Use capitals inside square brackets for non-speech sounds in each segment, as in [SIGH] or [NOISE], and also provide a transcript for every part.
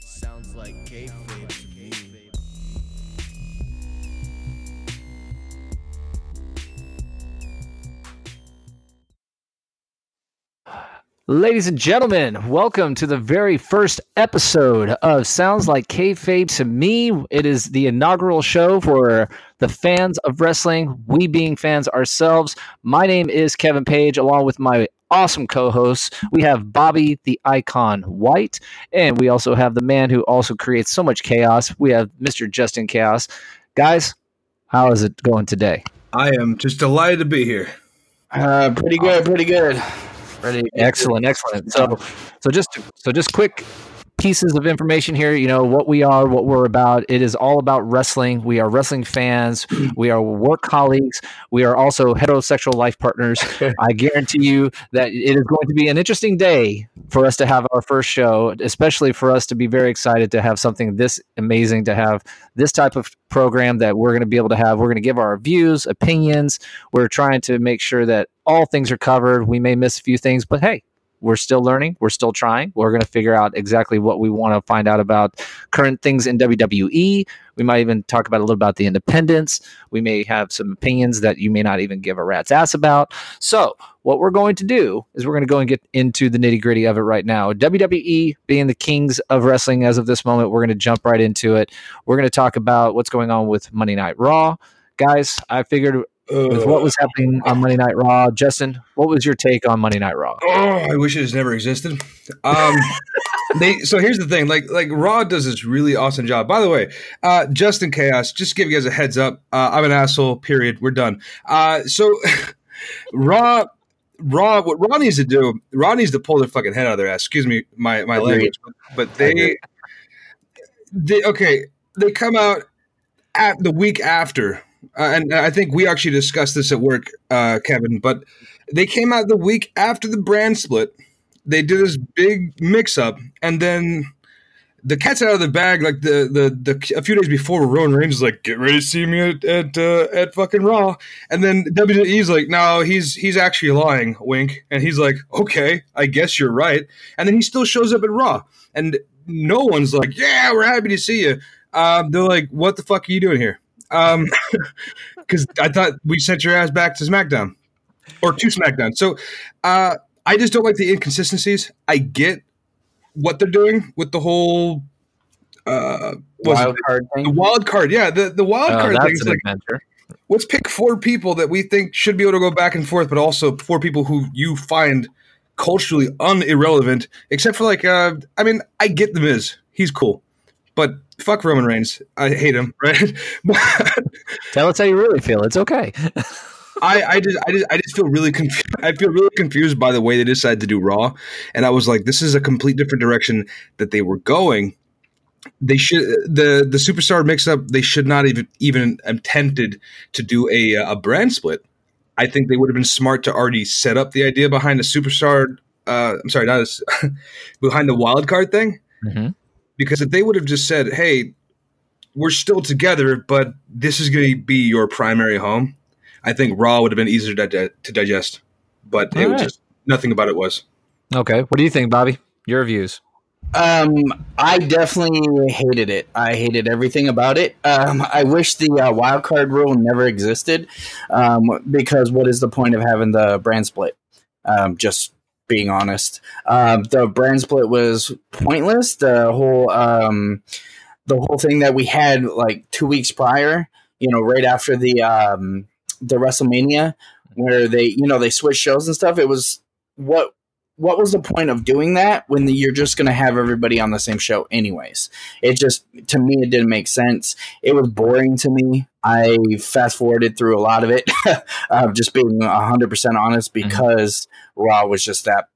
Sounds like. Ladies and gentlemen, welcome to the very first episode of Sounds Like Kayfabe to Me. It is the inaugural show for the fans of wrestling, we being fans ourselves. My name is Kevin Page, along with my awesome co-hosts. We have Bobby the Icon White, and we also have the man who also creates so much chaos. We have Mr. Justin Chaos. Guys, how is it going today? I am just delighted to be here. Uh, pretty good, pretty good. Ready? Excellent, excellent. So, so just so just quick pieces of information here. You know what we are, what we're about. It is all about wrestling. We are wrestling fans. Mm. We are work colleagues. We are also heterosexual life partners. [LAUGHS] I guarantee you that it is going to be an interesting day for us to have our first show, especially for us to be very excited to have something this amazing to have this type of program that we're going to be able to have. We're going to give our views, opinions. We're trying to make sure that all things are covered. We may miss a few things, but hey, we're still learning. We're still trying. We're going to figure out exactly what we want to find out about current things in WWE. We might even talk about a little about the independents. We may have some opinions that you may not even give a rat's ass about. So, what we're going to do is we're going to go and get into the nitty gritty of it right now. WWE being the kings of wrestling as of this moment, we're going to jump right into it. We're going to talk about what's going on with Monday Night Raw. Guys, I figured with what was happening on Monday Night Raw. Justin, what was your take on Monday Night Raw? Oh, I wish it has never existed. Um, [LAUGHS] they so here's the thing, like like Raw does this really awesome job. By the way, uh, Justin Chaos, just give you guys a heads up. Uh, I'm an asshole. Period. We're done. Uh, so [LAUGHS] Raw. Raw, what Raw needs to do, Raw needs to pull their fucking head out of their ass. Excuse me, my my language, but, but they, they, okay, they come out at the week after uh, and I think we actually discussed this at work, uh, Kevin. But they came out the week after the brand split. They did this big mix-up, and then the cat's out of the bag. Like the the the a few days before, Roman Reigns is like, "Get ready to see me at at, uh, at fucking Raw," and then WWE's like, "No, he's he's actually lying." Wink, and he's like, "Okay, I guess you're right." And then he still shows up at Raw, and no one's like, "Yeah, we're happy to see you." Um, they're like, "What the fuck are you doing here?" Um, [LAUGHS] because I thought we sent your ass back to SmackDown or to SmackDown. So uh, I just don't like the inconsistencies. I get what they're doing with the whole uh, wild card thing. The wild card, yeah, the the wild Oh, card that's thing. is like, adventure. let's pick four people that we think should be able to go back and forth, but also four people who you find culturally unirrelevant, except for like, uh, I mean, I get the Miz, he's cool, but fuck Roman Reigns, I hate him, [LAUGHS] right? Tell us how you really feel. It's okay. I, I just, I just, I just feel really confused. I feel really confused by the way they decided to do Raw, and I was like, this is a complete different direction that they were going. They should the the superstar mix up. They should not even even attempted to do a a brand split. I think they would have been smart to already set up the idea behind the superstar. Uh, I'm sorry, not as [LAUGHS] behind the wild card thing. Mhm. Because if they would have just said, "Hey, we're still together, but this is going to be your primary home," I think Raw would have been easier to, dig- to digest. But it All was right. just nothing about it was. Okay. What do you think, Bobby? Your views. Um, I definitely hated it. I hated everything about it. Um, I wish the uh, wild card rule never existed. Um, because what is the point of having the brand split? Um, just being honest, um, the brand split was pointless. The whole um, the whole thing that we had like two weeks prior, you know, right after the um, the WrestleMania, where they you know they switched shows and stuff. It was what what was the point of doing that when the, you're just going to have everybody on the same show anyways? It just to me it didn't make sense. It was boring to me. I fast forwarded through a lot of it [LAUGHS] uh, just being 100% honest because raw was just that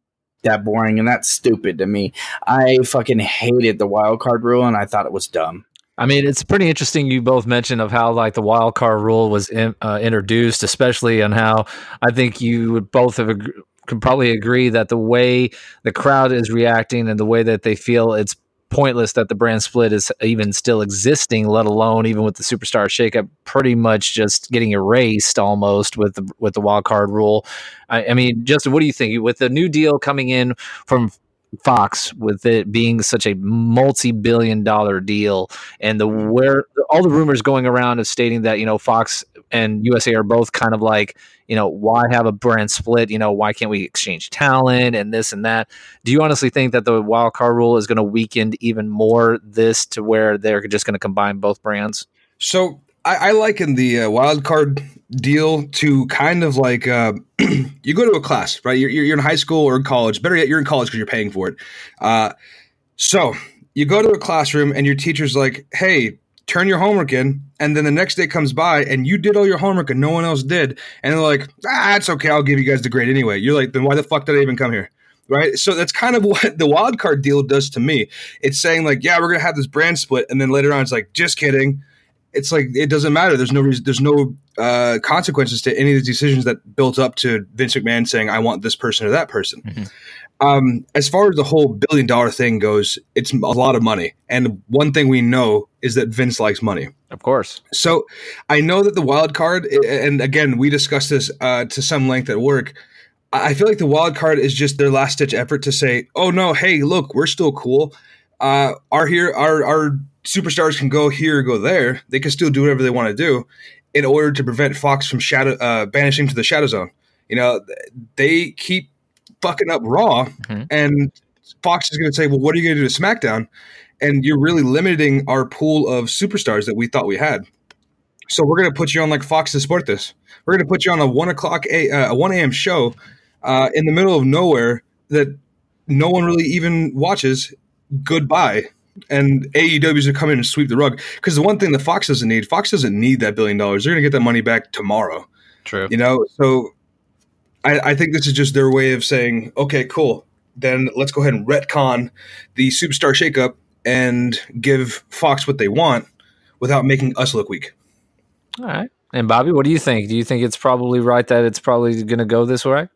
that boring and that's stupid to me. I fucking hated the wild card rule and i thought it was dumb. I mean, it's pretty interesting. You both mentioned of how like the wild card rule was in, uh, introduced, especially on how I think you would both have ag- could probably agree that the way the crowd is reacting and the way that they feel it's pointless that the brand split is even still existing, let alone even with the superstar shakeup, pretty much just getting erased almost with the with the wild card rule. I, I mean, Justin, what do you think with the new deal coming in from Fox with it being such a multi-billion dollar deal and the where all the rumors going around of stating that you know Fox and USA are both kind of like you know why have a brand split you know why can't we exchange talent and this and that do you honestly think that the wild card rule is going to weaken even more this to where they're just going to combine both brands So I, I liken the uh, wild card deal to kind of like uh, [CLEARS THROAT] you go to a class, right? You're, you're in high school or in college. Better yet, you're in college because you're paying for it. Uh, so you go to a classroom and your teacher's like, "Hey, turn your homework in," and then the next day comes by and you did all your homework and no one else did, and they're like, "Ah, it's okay. I'll give you guys the grade anyway." You're like, "Then why the fuck did I even come here?" Right. So that's kind of [LAUGHS] what the wild card deal does to me. It's saying like, "Yeah, we're gonna have this brand split," and then later on, it's like, "Just kidding." it's like it doesn't matter. There's no reason, there's no uh, consequences to any of the decisions that built up to Vince McMahon saying I want this person or that person. Mhm. Um, as far as the whole billion dollar thing goes, it's a lot of money, and one thing we know is that Vince likes money. of course So I know that the wild card, and again, we discussed this uh, to some length at work. I feel like the wild card is just their last ditch effort to say, "Oh no, hey, look, we're still cool. Uh, our here, our our superstars can go here, or go there. They can still do whatever they want to do, in order to prevent Fox from shadow uh, banishing to the shadow zone. You know, they keep fucking up Raw, Mhm. and Fox is going to say, "Well, what are you going to do to SmackDown?" And you're really limiting our pool of superstars that we thought we had. So we're going to put you on like Fox to support this. We're going to put you on a one o'clock a uh, one a.m. show uh, in the middle of nowhere that no one really even watches. Goodbye. And AEW's are come in and sweep the rug because the one thing that Fox doesn't need, Fox doesn't need that billion dollars. They're going to get that money back tomorrow. true You know, so I, I think this is just their way of saying, okay, cool. Then let's go ahead and retcon the superstar shakeup and give Fox what they want without making us look weak. all right and bobby what do you think do you think it's probably right that it's probably going to go this way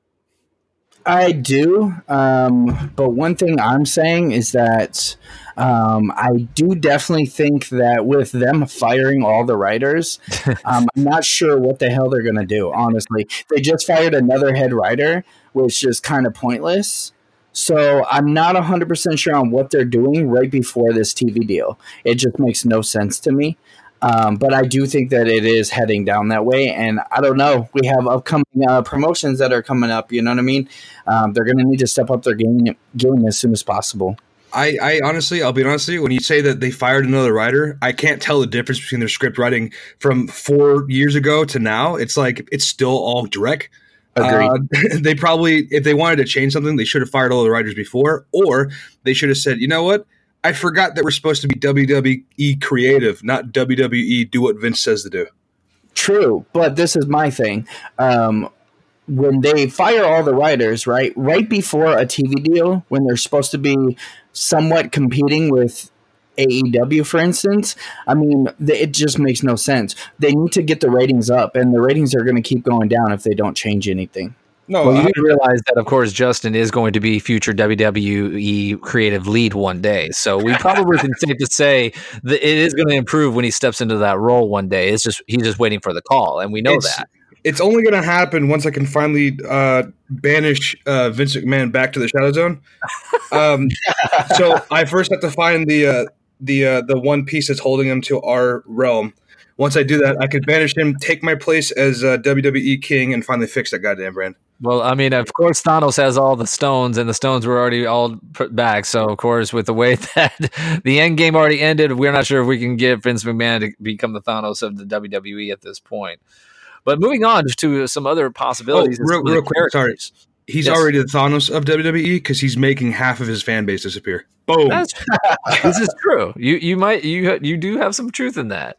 I do, um, but one thing I'm saying is that um, I do definitely think that with them firing all the writers, [LAUGHS] um, I'm not sure what the hell they're going to do. Honestly, they just fired another head writer, which is kind of pointless. So I'm not 100% sure on what they're doing right before this TV deal. It just makes no sense to me. Um, but I do think that it is heading down that way. And I don't know. We have upcoming uh, promotions that are coming up. You know what I mean? Um, they're going to need to step up their game, game as soon as possible. I, I honestly, I'll be honest with you, when you say that they fired another writer, I can't tell the difference between their script writing from four years ago to now. It's like it's still all direct. Agreed. Uh, [LAUGHS] they probably, if they wanted to change something, they should have fired all the writers before, or they should have said, you know what? I forgot that we're supposed to be WWE creative, not WWE do what Vince says to do. True, but this is my thing. Um, when they fire all the writers, right, right before a TV deal, when they're supposed to be somewhat competing with AEW, for instance, I mean, it just makes no sense. They need to get the ratings up, and the ratings are going to keep going down if they don't change anything. No, well, you do realize that, of course, Justin is going to be future WWE creative lead one day. So we probably can safe to say that it is going to improve when he steps into that role one day. It's just he's just waiting for the call, and we know It's- that. it's only going to happen once I can finally uh, banish uh, Vince McMahon back to the Shadow Zone. Um, so I first have to find the uh, the uh, the one piece that's holding him to our realm. Once I do that, I could banish him, take my place as uh, WWE king, and finally fix that goddamn brand. Well, I mean, of course, Thanos has all the stones, and the stones were already all put back. So, of course, with the way [LAUGHS] that the end game already ended, we're not sure if we can get Vince McMahon to become the Thanos of the WWE at this point. But moving on to some other Oh, possibilities. real, real quick, sorry. He's Yes. already the Thanos of WWE because he's making half of his fan base disappear. Boom. That's, [LAUGHS] this is true. You you might you you do have some truth in that.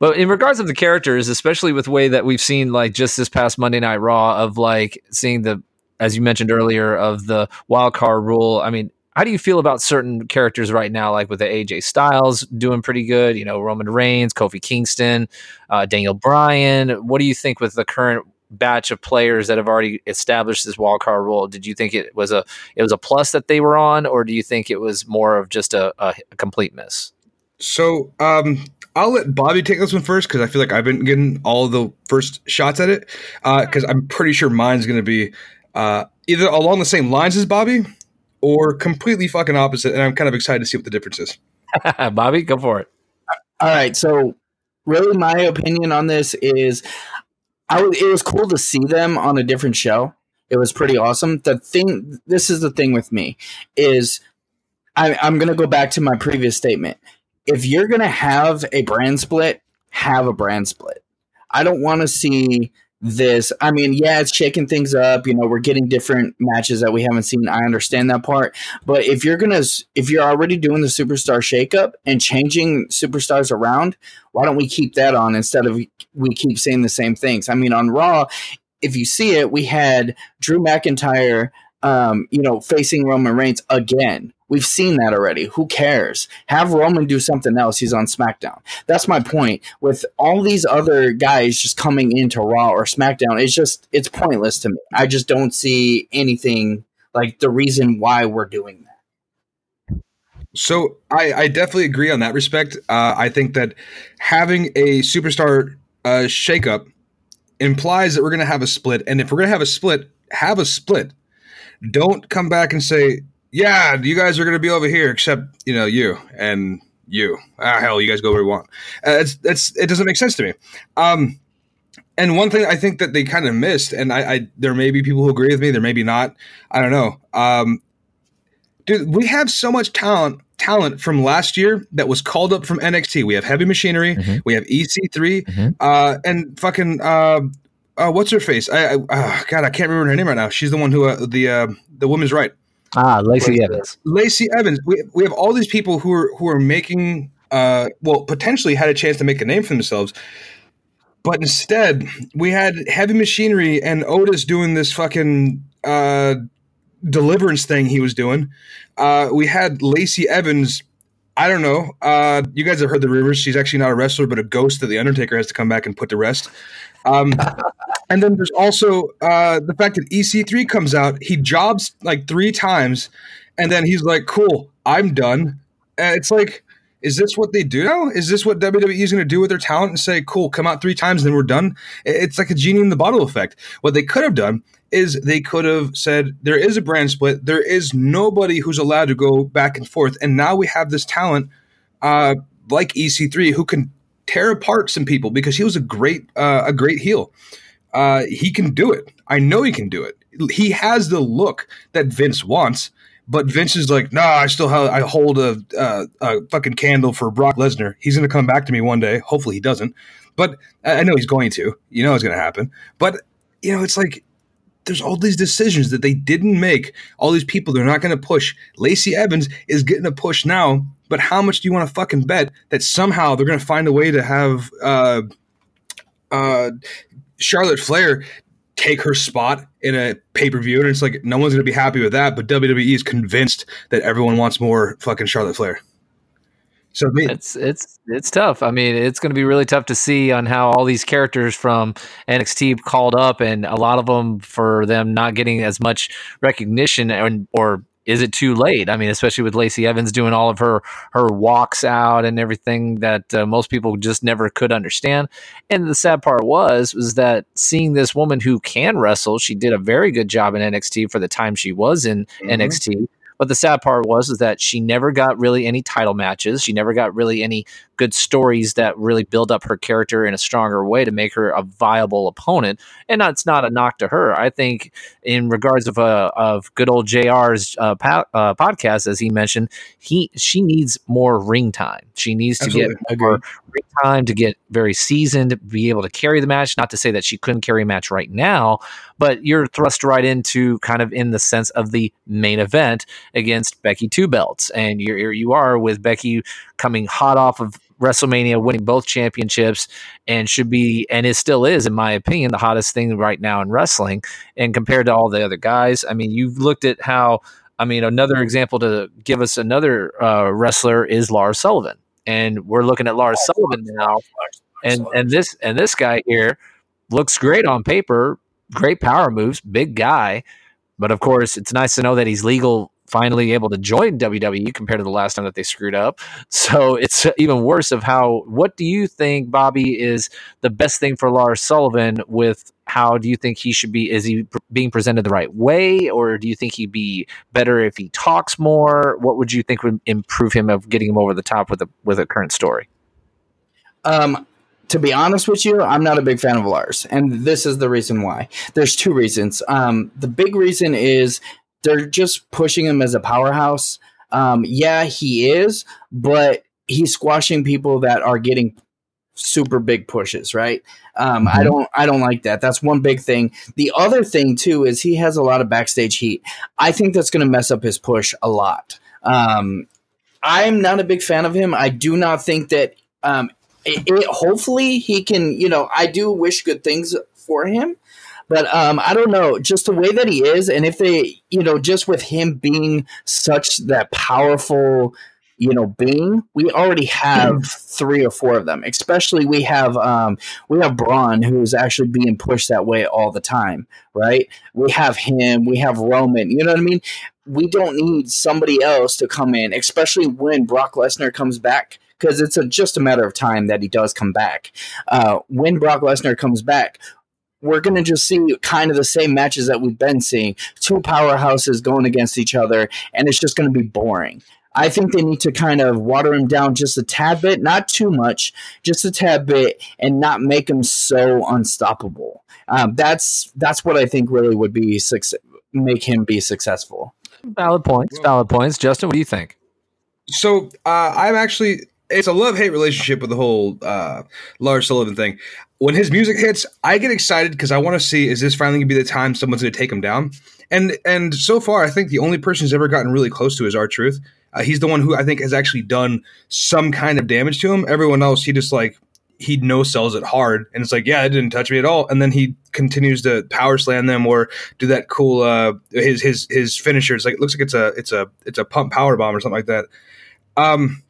But in regards of the characters, especially with the way that we've seen like just this past Monday Night Raw of like seeing the as you mentioned earlier of the wild card rule. I mean, how do you feel about certain characters right now, like with the AJ Styles doing pretty good? You know, Roman Reigns, Kofi Kingston, uh, Daniel Bryan. What do you think with the current batch of players that have already established this wild card rule? Did you think it was a it was a plus that they were on, or do you think it was more of just a, a, a complete miss? So um, I'll let Bobby take this one first because I feel like I've been getting all the first shots at it because I'm pretty sure mine's going to be uh, either along the same lines as Bobby or completely fucking opposite. And I'm kind of excited to see what the difference is. [LAUGHS] Bobby, go for it. All right, so really, my opinion on this is, I w- it was cool to see them on a different show. It was pretty awesome. The thing, this is the thing with me, is I, I'm going to go back to my previous statement. If you're going to have a brand split, have a brand split. I don't want to see this. I mean, yeah, it's shaking things up. You know, we're getting different matches that we haven't seen. I understand that part. But if you're gonna, if you're already doing the superstar shakeup and changing superstars around, why don't we keep that on instead of we keep saying the same things? I mean, on Raw, if you see it, we had Drew McIntyre, um, you know, facing Roman Reigns again. We've seen that already. Who cares? Have Roman do something else. He's on SmackDown. That's my point. With all these other guys just coming into Raw or SmackDown, it's just it's pointless to me. I just don't see anything like the reason why we're doing that. So I, I definitely agree on that respect. Uh, I think that having a superstar uh, shakeup implies that we're going to have a split, and if we're going to have a split, have a split. Don't come back and say, "Yeah, you guys are going to be over here," except you know you and you. Ah, hell, you guys go where you want. Uh, it's, it's it doesn't make sense to me. Um, and one thing I think that they kind of missed, and I, I there may be people who agree with me, there may be not. I don't know. Um, dude, we have so much talent talent from last year that was called up from NXT. We have Heavy Machinery, Mhm. we have EC3, Mhm. uh, and fucking uh, uh, what's her face? I, I uh, God, I can't remember her name right now. She's the one who uh, the uh, the woman's right. Ah, Lacey Evans. Lacey Evans. We, we have all these people who are who are making uh well potentially had a chance to make a name for themselves. But instead, we had heavy machinery and Otis doing this fucking uh deliverance thing he was doing. Uh we had Lacey Evans I don't know. Uh, you guys have heard the rumors. She's actually not a wrestler, but a ghost that the Undertaker has to come back and put to rest. Um, [LAUGHS] and then there's also uh, the fact that EC3 comes out. He jobs like three times, and then he's like, "Cool, I'm done." And it's like, is this what they do now? Is this what WWE is going to do with their talent and say, "Cool, come out three times, then we're done"? It's like a genie in the bottle effect. What they could have done is they could have said, "There is a brand split. There is nobody who's allowed to go back and forth, and now we have this talent." Uh, like EC3, who can tear apart some people because he was a great uh, a great heel. Uh, he can do it. I know he can do it. He has the look that Vince wants, but Vince is like, nah, I still have, I hold a, uh, a fucking candle for Brock Lesnar. He's going to come back to me one day. Hopefully he doesn't, but I I know he's going to. You know it's going to happen. But you know, it's like there's all these decisions that they didn't make. All these people they're not going to push. Lacey Evans is getting a push now, but how much do you want to fucking bet that somehow they're going to find a way to have uh, uh, Charlotte Flair take her spot in a pay per view? And it's like no one's to be happy with that, but WWE is convinced that everyone wants more fucking Charlotte Flair. So It's it's it's tough. I mean, it's going to be really tough to see on how all these characters from NXT called up, and a lot of them for them not getting as much recognition, and or is it too late? I mean, especially with Lacey Evans doing all of her her walks out and everything that uh, most people just never could understand. And the sad part was was that seeing this woman who can wrestle, she did a very good job in NXT for the time she was in Mhm. NXT. But the sad part was is that she never got really any title matches. She never got really any good stories that really build up her character in a stronger way to make her a viable opponent. And that's not a knock to her. I think in regards of uh, of good old Jr's uh, po- uh, podcast, as he mentioned, he she needs more ring time. She needs to Absolutely. get more ring time to get very seasoned, be able to carry the match. Not to say that she couldn't carry a match right now, but you're thrust right into kind of in the sense of the main event against Becky Two Belts, and you're you're- with Becky coming hot off of WrestleMania, winning both championships, and should be and it still is, in my opinion, the hottest thing right now in wrestling. And compared to all the other guys, I mean, you've looked at how. I mean, another example to give us another uh, wrestler is Lars Sullivan, and we're looking at Lars Sullivan now, and and this and this guy here looks great on paper, great power moves, big guy, but of course, it's nice to know that he's legal finally able to join WWE compared to the last time that they screwed up. So [LAUGHS] it's even worse of how. What do you think, Bobby, is the best thing for Lars Sullivan? With how do you think he should be? Is he pr- being presented the right way, or do you think he'd be better if he talks more? What would you think would improve him of getting him over the top with a with a current story? Um, to be honest with you, I'm not a big fan of Lars, and this is the reason why. There's two reasons. Um, the big reason is they're just pushing him as a powerhouse. Um, yeah, he is, but he's squashing people that are getting super big pushes, right? Um, I don't, I don't like that. That's one big thing. The other thing too is he has a lot of backstage heat. I think that's going to mess up his push a lot. Um, I'm not a big fan of him. I do not think that. Um, it, it, hopefully he can. You know, I do wish good things for him, but um, I don't know, just the way that he is, and if they, you know, just with him being such that powerful, you know, being, we already have three or four of them. Especially we have um, we have Braun, who's actually being pushed that way all the time, right? We have him, we have Roman. You know what I mean? We don't need somebody else to come in, especially when Brock Lesnar comes back because it's a, just a matter of time that he does come back. Uh, when Brock Lesnar comes back, we're going to just see kind of the same matches that we've been seeing two powerhouses going against each other, and it's just going to be boring. I think they need to kind of water him down just a tad bit, not too much, just a tad bit, and not make him so unstoppable. Um, that's that's what I think really would be success, make him be successful. Valid points. Valid points. Justin, what do you think? So uh, I'm actually it's a love hate relationship with the whole uh, Lars Sullivan thing. When his music hits, I get excited because I want to see is this finally gonna be the time someone's gonna take him down. And and so far, I think the only person who's ever gotten really close to is R Truth. Uh, he's the one who I think has actually done some kind of damage to him. Everyone else, he just like he no sells it hard, and it's like, yeah, it didn't touch me at all. And then he continues to power slam them or do that cool uh, his his his finisher. It's like it looks like it's a it's a it's a pump power bomb or something like that. Um,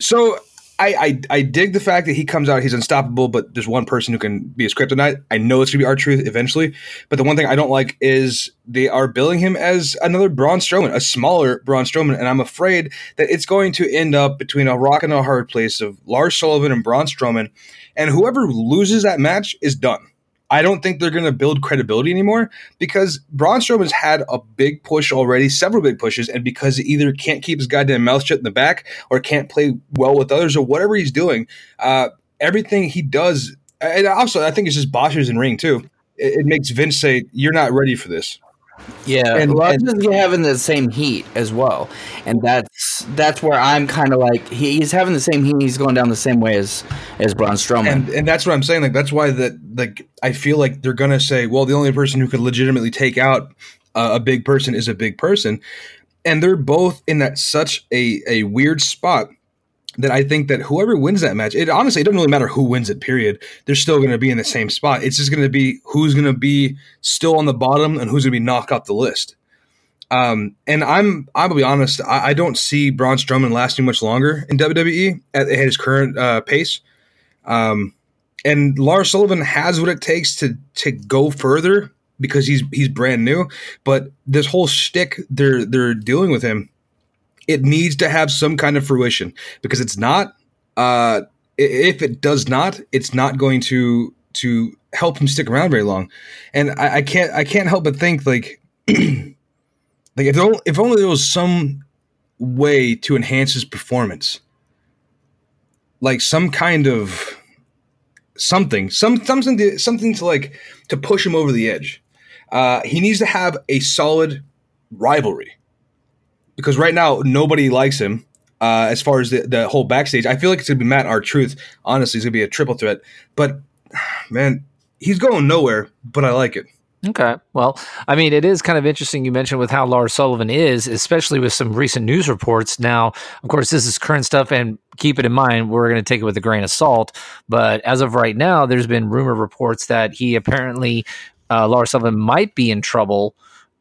so I, I, I dig the fact that he comes out, he's unstoppable, but there's one person who can be his kryptonite. I know it's gonna be R Truth eventually, but the one thing I don't like is they are billing him as another Braun Strowman, a smaller Braun Strowman, and I'm afraid that it's going to end up between a rock and a hard place of Lars Sullivan and Braun Strowman, and whoever loses that match is done. I don't think they're going to build credibility anymore because Braun Strowman's had a big push already, several big pushes, and because he either can't keep his goddamn mouth shut in the back or can't play well with others or whatever he's doing, uh, everything he does, and also I think it's just bosses in ring too. It, it makes Vince say, "You're not ready for this." Yeah, And- and, Lars and- is having the same heat as well, and that's that's where I'm kind of like he, he's having the same heat. He's going down the same way as as Braun Strowman. and and that's what I'm saying. Like that's why that like I feel like they're gonna say, well, the only person who could legitimately take out uh, a big person is a big person, and they're both in that such a a weird spot that I think that whoever wins that match, it honestly it doesn't really matter who wins it. Period. They're still going to be in the same spot. It's just going to be who's going to be still on the bottom and who's going to be knocked off the list. Um, and I'm I will be honest. I, I don't see Braun Strowman lasting much longer in WWE at, at his current uh, pace. Um, and Lars Sullivan has what it takes to to go further because he's he's brand new. But this whole shtick they're they're dealing with him, it needs to have some kind of fruition because it's not. Uh, if it does not, it's not going to to help him stick around very long. And I, I can't I can't help but think like [CLEARS THROAT] like if only, if only there was some way to enhance his performance, like some kind of something, some something to, something to like to push him over the edge. Uh, he needs to have a solid rivalry because right now nobody likes him. Uh, as far as the, the whole backstage, I feel like it's gonna be Matt R Truth. Honestly, it's gonna be a triple threat. But [SIGHS] man, he's going nowhere. But I like it. Okay. Well, I mean, it is kind of interesting you mentioned with how Lars Sullivan is, especially with some recent news reports. Now, of course, this is current stuff, and keep it in mind, we're going to take it with a grain of salt. But as of right now, there's been rumor reports that he apparently, uh, Lars Sullivan, might be in trouble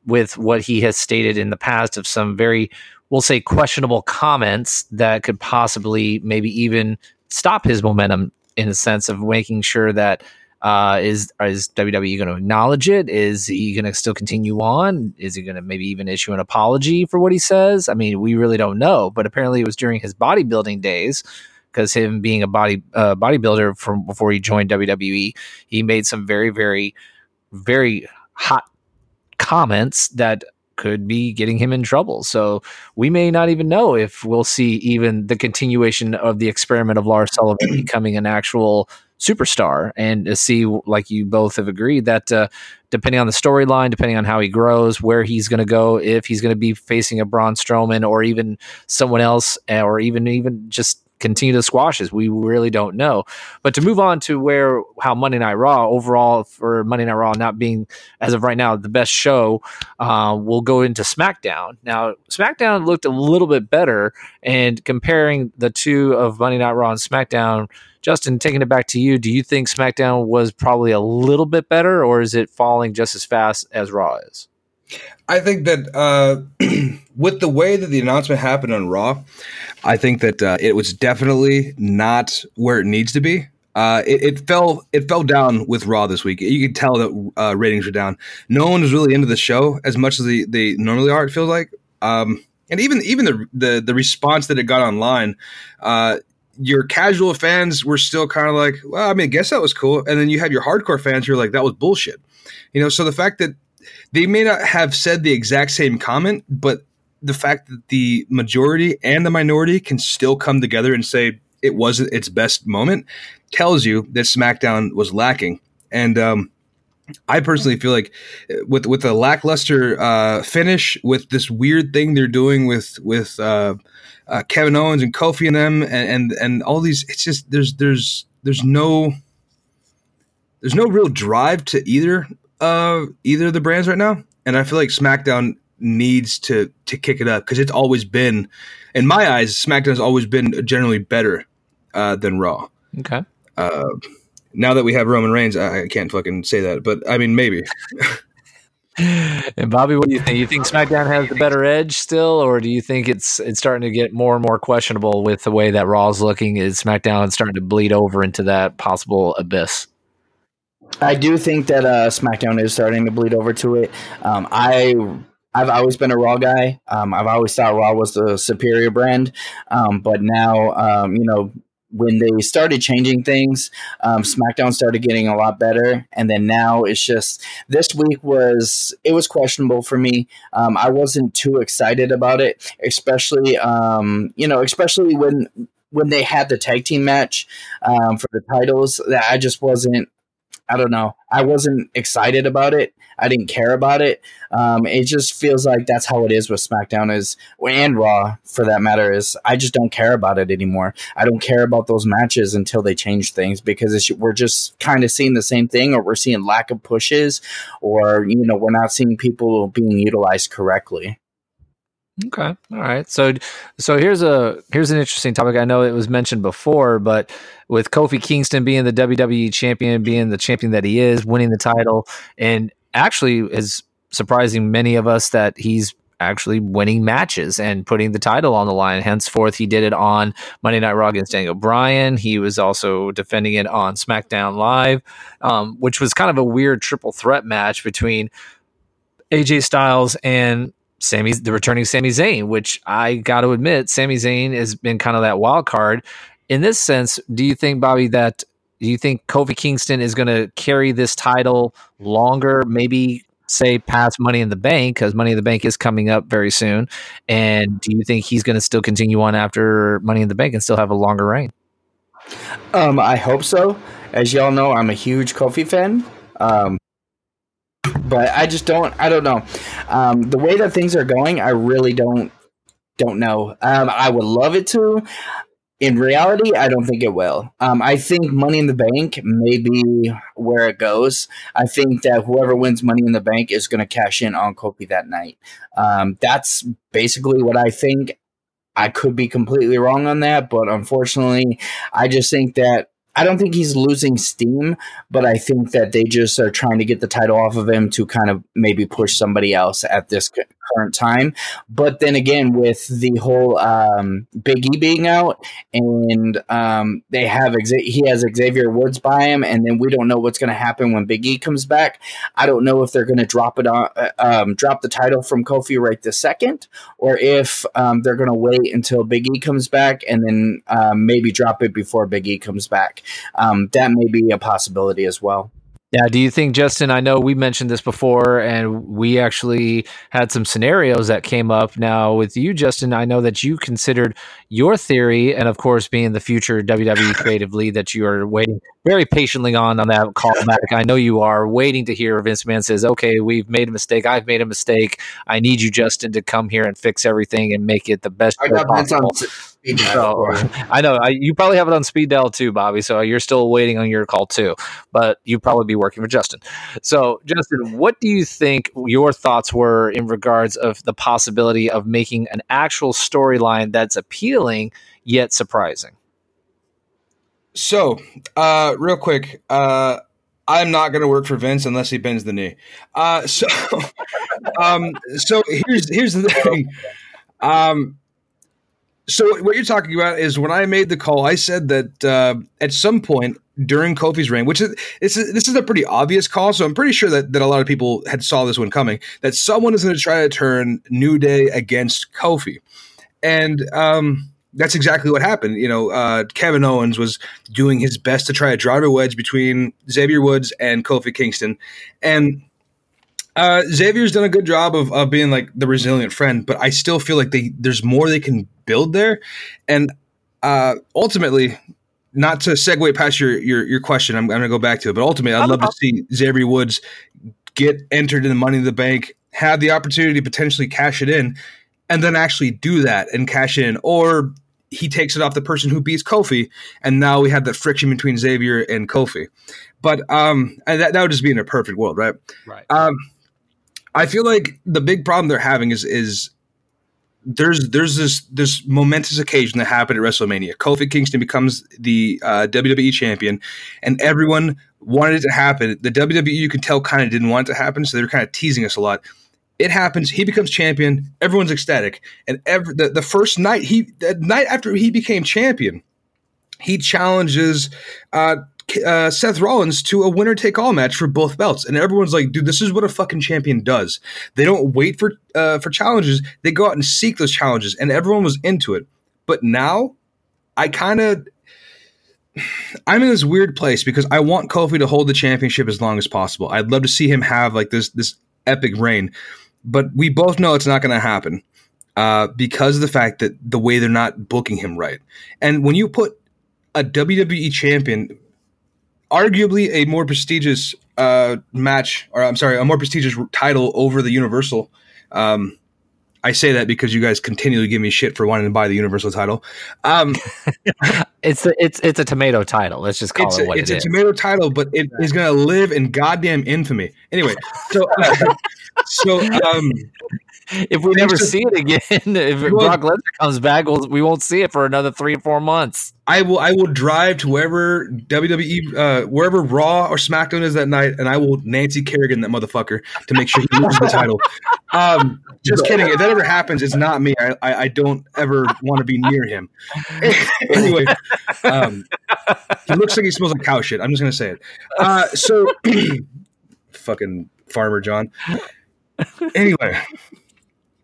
with what he has stated in the past of some very, we'll say, questionable comments that could possibly maybe even stop his momentum in a sense of making sure that Uh, is is WWE going to acknowledge it? Is he going to still continue on? Is he going to maybe even issue an apology for what he says? I mean, we really don't know. But apparently, it was during his bodybuilding days because him being a body uh, bodybuilder from before he joined WWE, he made some very very very hot comments that could be getting him in trouble. So we may not even know if we'll see even the continuation of the experiment of Lars Sullivan [CLEARS THROAT] becoming an actual superstar and to see like you both have agreed that uh, depending on the storyline depending on how he grows where he's going to go if he's going to be facing a Braun Strowman or even someone else or even even just continue to squashes. We really don't know. But to move on to where how Monday Night Raw overall for Monday Night Raw not being as of right now the best show, uh, we'll go into SmackDown. Now SmackDown looked a little bit better, and comparing the two of Monday Night Raw and SmackDown. Justin, taking it back to you, do you think SmackDown was probably a little bit better, or is it falling just as fast as Raw is? I think that uh, [CLEARS THROAT] with the way that the announcement happened on Raw, I think that uh, it was definitely not where it needs to be. Uh, it, it, fell it fell down with Raw this week. You could tell that uh, ratings were down. No one was really into the show as much as they, they normally are. It feels like, um, and even even the, the the response that it got online, uh, your casual fans were still kind of like, well, I mean, I guess that was cool. And then you had your hardcore fans who were like, that was bullshit. You know, so the fact that they may not have said the exact same comment, but the fact that the majority and the minority can still come together and say it wasn't its best moment tells you that SmackDown was lacking. And um, I personally feel like with with a lackluster uh, finish, with this weird thing they're doing with with uh, uh, Kevin Owens and Kofi and them, and, and and all these, it's just there's there's there's no there's no real drive to either uh, either of the brands right now, and I feel like SmackDown needs to to kick it up because it's always been, in my eyes, SmackDown has always been generally better uh, than Raw. Okay. Uh, now that we have Roman Reigns, I, I can't fucking say that, but I mean maybe. [LAUGHS] and Bobby, what do you think? You think SmackDown has the better edge still, or do you think it's it's starting to get more and more questionable with the way that Raw's looking? Is SmackDown starting to bleed over into that possible abyss? I do think that uh, SmackDown is starting to bleed over to it. Um, I I've always been a Raw guy. Um, I've always thought Raw was the superior brand, um, but now um, you know when they started changing things, um, SmackDown started getting a lot better, and then now it's just this week was it was questionable for me. Um, I wasn't too excited about it, especially um, you know especially when when they had the tag team match for the titles. That I just wasn't I don't know. I wasn't excited about it. I didn't care about it. Um, it just feels like that's how it is with SmackDown is and Raw for that matter is I just don't care about it anymore. I don't care about those matches until they change things because we're just kind of seeing the same thing or we're seeing lack of pushes or you know we're not seeing people being utilized correctly. Okay. All right. So so here's a here's an interesting topic. I know it was mentioned before, but with Kofi Kingston being the WWE champion, being the champion that he is, winning the title, and actually is surprising many of us that he's actually winning matches and putting the title on the line. Henceforth, he did it on Monday Night Raw against Daniel Bryan. He was also defending it on SmackDown Live, um, which was kind of a weird triple threat match between AJ Styles and Sami, the returning Sami Zayn, which I got to admit, Sami Zayn has been kind of that wild card. In this sense, do you think, Bobby, that do you think Kofi Kingston is going to carry this title longer? Maybe say past Money in the Bank because Money in the Bank is coming up very soon. And do you think he's going to still continue on after Money in the Bank and still have a longer reign? Um, I hope so. As y'all know, I'm a huge Kofi fan. Um, but I just don't. I don't know. Um, the way that things are going, I really don't don't know. Um, I would love it to. In reality, I don't think it will. Um, I think Money in the Bank may be where it goes. I think that whoever wins Money in the Bank is going to cash in on Kofi that night. Um, that's basically what I think. I could be completely wrong on that, but unfortunately, I just think that I don't think he's losing steam, but I think that they just are trying to get the title off of him to kind of maybe push somebody else at this current time. But then again, with the whole um, being out, and um, they have he has Xavier Woods by him, and then we don't know what's going to happen when Big E comes back. I don't know if they're going to drop it on uh, um, drop the title from Kofi right this second, or if um, they're going to wait until Big E comes back and then um, maybe drop it before Big E comes back. Um, that may be a possibility as well. Yeah. Do you think, Justin? I know we mentioned this before, and we actually had some scenarios that came up. Now, with you, Justin, I know that you considered your theory, and of course, being the future WWE creative lead that you are waiting very patiently on on that call back. I know you are waiting to hear Vince McMahon says, "Okay, we've made a mistake. I've made a mistake. I need you, Justin, to come here and fix everything and make it the best." I got Vince on so, [LAUGHS] I know I, you probably have it on speed dial too, Bobby. So you're still waiting on your call too, but you'd probably be working with Justin. So, Justin, what do you think your thoughts were in regards of the possibility of making an actual storyline that's appealing yet surprising? So, uh, real quick, uh, I'm not going to work for Vince unless he bends the knee. Uh, so, [LAUGHS] um, so here's here's the thing. Um, so what you're talking about is when I made the call, I said that uh, at some point during Kofi's reign, which is this, is this is a pretty obvious call, so I'm pretty sure that, that a lot of people had saw this one coming. That someone is going to try to turn New Day against Kofi, and um, that's exactly what happened. You know, uh, Kevin Owens was doing his best to try to drive a wedge between Xavier Woods and Kofi Kingston, and uh, Xavier's done a good job of, of being like the resilient friend, but I still feel like they there's more they can build there, and uh, ultimately, not to segue past your your, your question, I'm, I'm going to go back to it, but ultimately, I'd love to see Xavier Woods get entered in the Money in the Bank, have the opportunity to potentially cash it in, and then actually do that and cash in, or he takes it off the person who beats Kofi, and now we have that friction between Xavier and Kofi. But um, and that, that would just be in a perfect world, right? Right. Um, I feel like the big problem they're having is is there's there's this this momentous occasion that happened at WrestleMania. Kofi Kingston becomes the uh, WWE champion, and everyone wanted it to happen. The WWE you can tell kind of didn't want it to happen, so they were kind of teasing us a lot. It happens. He becomes champion. Everyone's ecstatic, and every the, the first night he the night after he became champion, he challenges uh, uh, Seth Rollins to a winner take all match for both belts, and everyone's like, "Dude, this is what a fucking champion does." They don't wait for uh, for challenges; they go out and seek those challenges, and everyone was into it. But now, I kind of. [SIGHS] I'm in this weird place because I want Kofi to hold the championship as long as possible. I'd love to see him have like this this epic reign, but we both know it's not going to happen uh, because of the fact that the way they're not booking him right. And when you put a WWE champion arguably a more prestigious uh, match, or I'm sorry, a more prestigious title over the Universal. Um, I say that because you guys continually give me shit for wanting to buy the Universal title. Um, [LAUGHS] it's a, it's it's a tomato title. Let's just call it's it a, what it's it a is. tomato title, but it is going to live in goddamn infamy. Anyway, so [LAUGHS] uh, so um, if we never see it again, [LAUGHS] if Well- Brock Lesnar comes back, we'll, we won't see it for another three or four months. I will I will drive to wherever WWE uh, wherever Raw or SmackDown is that night, and I will Nancy Kerrigan that motherfucker to make sure he loses the title. [LAUGHS] Um, just kidding. If that ever happens, it's not me. I I, I don't ever want to be near him. [LAUGHS] anyway, um, he looks like he smells like cow shit. I'm just gonna say it. Uh, so, [CLEARS THROAT] fucking farmer John. Anyway.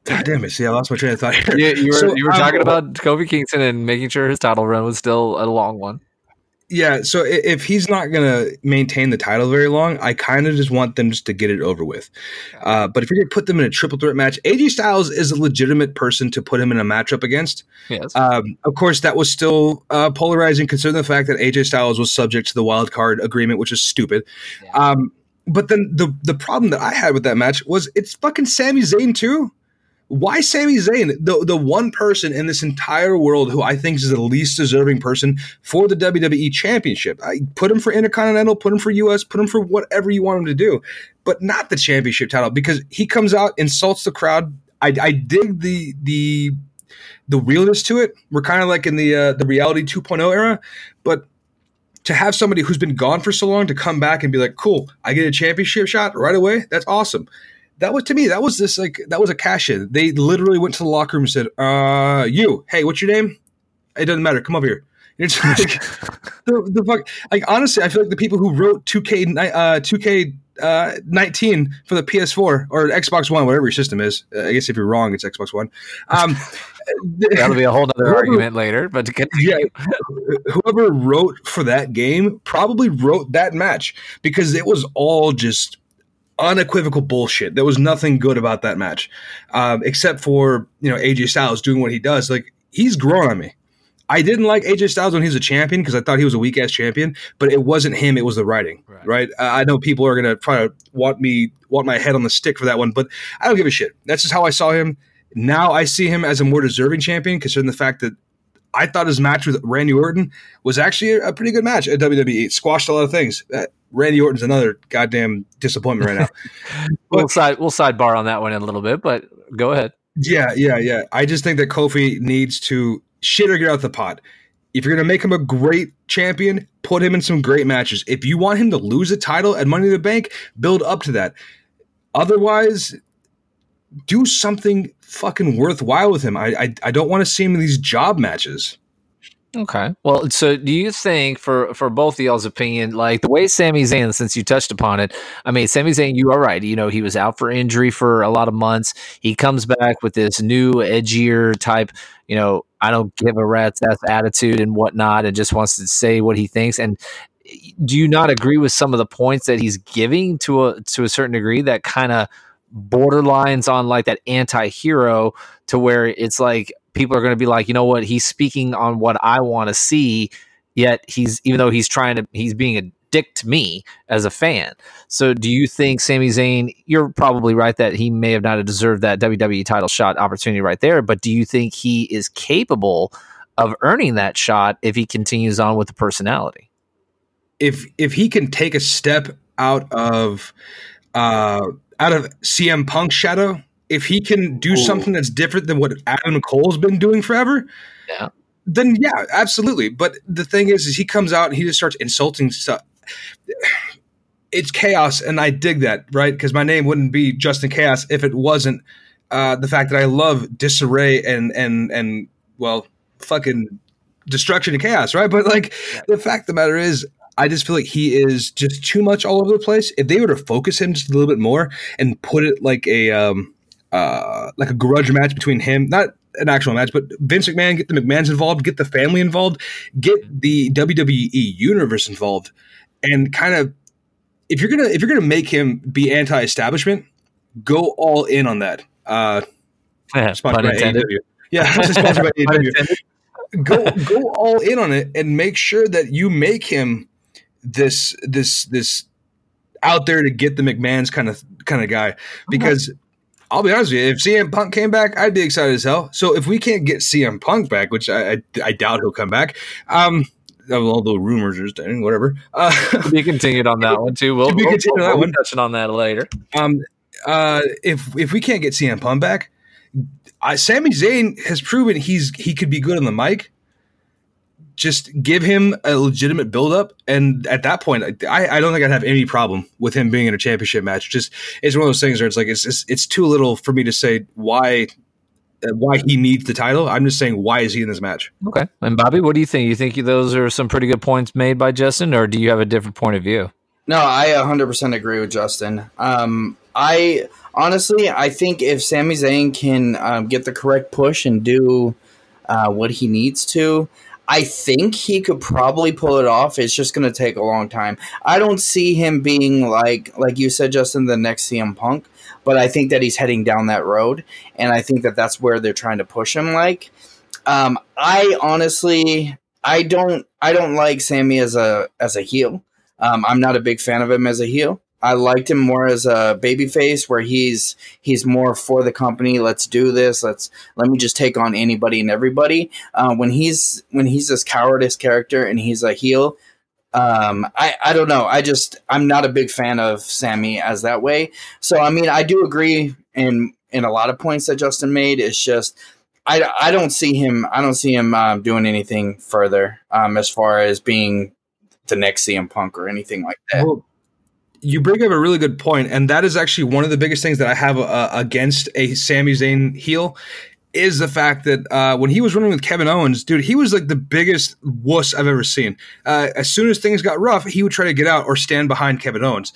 God damn it! See, I lost my train of thought. Here. You, you were, So, you were um, talking about Kofi Kingston and making sure his title run was still a long one. Yeah, so if he's not going to maintain the title very long, I kind of just want them just to get it over with. Uh, but if you're going to put them in a triple threat match, AJ Styles is a legitimate person to put him in a matchup against. Yes. Um, of course, that was still uh, polarizing, considering the fact that AJ Styles was subject to the wild card agreement, which is stupid. Um, but then the the problem that I had with that match was it's fucking Sami Zayn too. Why Sami Zayn, the the one person in this entire world who I think is the least deserving person for the WWE Championship? I put him for Intercontinental, put him for US, put him for whatever you want him to do, but not the Championship title because he comes out, insults the crowd. I, I dig the the the realness to it. We're kind of like in the uh, the reality 2.0 era, but to have somebody who's been gone for so long to come back and be like, cool, I get a championship shot right away. That's awesome. That was to me, that was this like that was a cash in. They literally went to the locker room and said, uh, you, hey, what's your name? It doesn't matter. Come over here. [LAUGHS] It's like [LAUGHS] the, the fuck. Like honestly, I feel like the people who wrote 2K uh 2K uh 19 for the PS4 or Xbox One, whatever your system is. Uh, I guess if you're wrong, it's Xbox One. Um, [LAUGHS] That'll be a whole other argument later. But to yeah, whoever wrote for that game probably wrote that match because it was all just unequivocal bullshit. There was nothing good about that match, um, except for you know AJ Styles doing what he does. Like he's grown on me. I didn't like AJ Styles when he was a champion because I thought he was a weak ass champion, but it wasn't him; it was the writing, right? right? Uh, I know people are gonna try to want me want my head on the stick for that one, but I don't give a shit. That's just how I saw him. Now I see him as a more deserving champion, considering the fact that I thought his match with Randy Orton was actually a pretty good match at WWE. It squashed a lot of things. Uh, Randy Orton's another goddamn disappointment right now. [LAUGHS] we'll side we'll sidebar on that one in a little bit, but go ahead. Yeah, yeah, yeah. I just think that Kofi needs to shit or get out the pot. If you're going to make him a great champion, put him in some great matches. If you want him to lose a title at Money in the Bank, build up to that. Otherwise, do something fucking worthwhile with him. I I, I don't want to see him in these job matches. Okay. Well, so do you think for for both y'all's opinion, like the way Sami Zayn, since you touched upon it, I mean, Sami Zayn, you are right. You know, he was out for injury for a lot of months. He comes back with this new edgier type, you know, I don't give a rat's ass attitude and whatnot, and just wants to say what he thinks. And eh, do you not agree with some of the points that he's giving to a to a certain degree that kind of borderlines on like that anti-hero to where it's like people are going to be like, you know what, he's speaking on what I want to see, yet he's even though he's trying to he's being a dick to me as a fan. So do you think Sami Zayn, you're probably right that he may have not deserved that WWE title shot opportunity right there, but do you think he is capable of earning that shot if he continues on with the personality? If if he can take a step out of uh out of CM Punk's shadow, if he can do Ooh. something that's different than what Adam Cole's been doing forever, yeah, then yeah, absolutely. But the thing is, is he comes out and he just starts insulting stuff. [SIGHS] It's chaos, and I dig that, right? Because my name wouldn't be Justin Chaos if it wasn't uh, the fact that I love disarray and and and well, fucking destruction and chaos, right? But like yeah. the fact of the matter is, I just feel like he is just too much all over the place. If they were to focus him just a little bit more and put it like a um uh like a grudge match between him, not an actual match, but Vince McMahon, get the McMahons involved, get the family involved, get the WWE universe involved, and kind of if you're gonna if you're gonna make him be anti-establishment, go all in on that. Uh, [LAUGHS] yeah, sponsored by AEW. Yeah, [LAUGHS] sponsored by AEW. Go go all in on it and make sure that you make him this this this out there to get the McMahon's kind of kind of guy because. I'll be honest with you. If CM Punk came back, I'd be excited as hell. So if we can't get CM Punk back, which I, I, I doubt he'll come back, um, all the rumors are staying, whatever. Uh, [LAUGHS] be continued on that one too. We'll, we'll, we'll, we'll be touching on that later. Um, uh, if if we can't get CM Punk back, I, Sami Zayn has proven he's he could be good on the mic just give him a legitimate buildup, and at that point, I, I don't think I'd have any problem with him being in a championship match. Just it's one of those things where it's like it's it's, it's too little for me to say why uh, why he needs the title. I'm just saying why is he in this match? Okay, and Bobby, what do you think? You think those are some pretty good points made by Justin, or do you have a different point of view? No, I 100% agree with Justin. Um, I honestly, I think if Sami Zayn can um, get the correct push and do uh, what he needs to, I think he could probably pull it off. It's just going to take a long time. I don't see him being like like you said, Justin, the next CM Punk, but I think that he's heading down that road, and I think that that's where they're trying to push him. Like, um, I honestly, I don't, I don't like Sammy as a as a heel. Um, I'm not a big fan of him as a heel. I liked him more as a babyface, where he's he's more for the company. Let's do this. Let's let me just take on anybody and everybody. Uh, when he's when he's this cowardice character and he's a heel, um, I I don't know. I just I'm not a big fan of Sammy as that way. So I mean, I do agree in in a lot of points that Justin made. It's just I, I don't see him I don't see him um, doing anything further um, as far as being the next CM Punk or anything like that. Well, you bring up a really good point, and that is actually one of the biggest things that I have uh, against a Sami Zayn heel is the fact that uh, when he was running with Kevin Owens, dude, he was like the biggest wuss I've ever seen. Uh, as soon as things got rough, he would try to get out or stand behind Kevin Owens.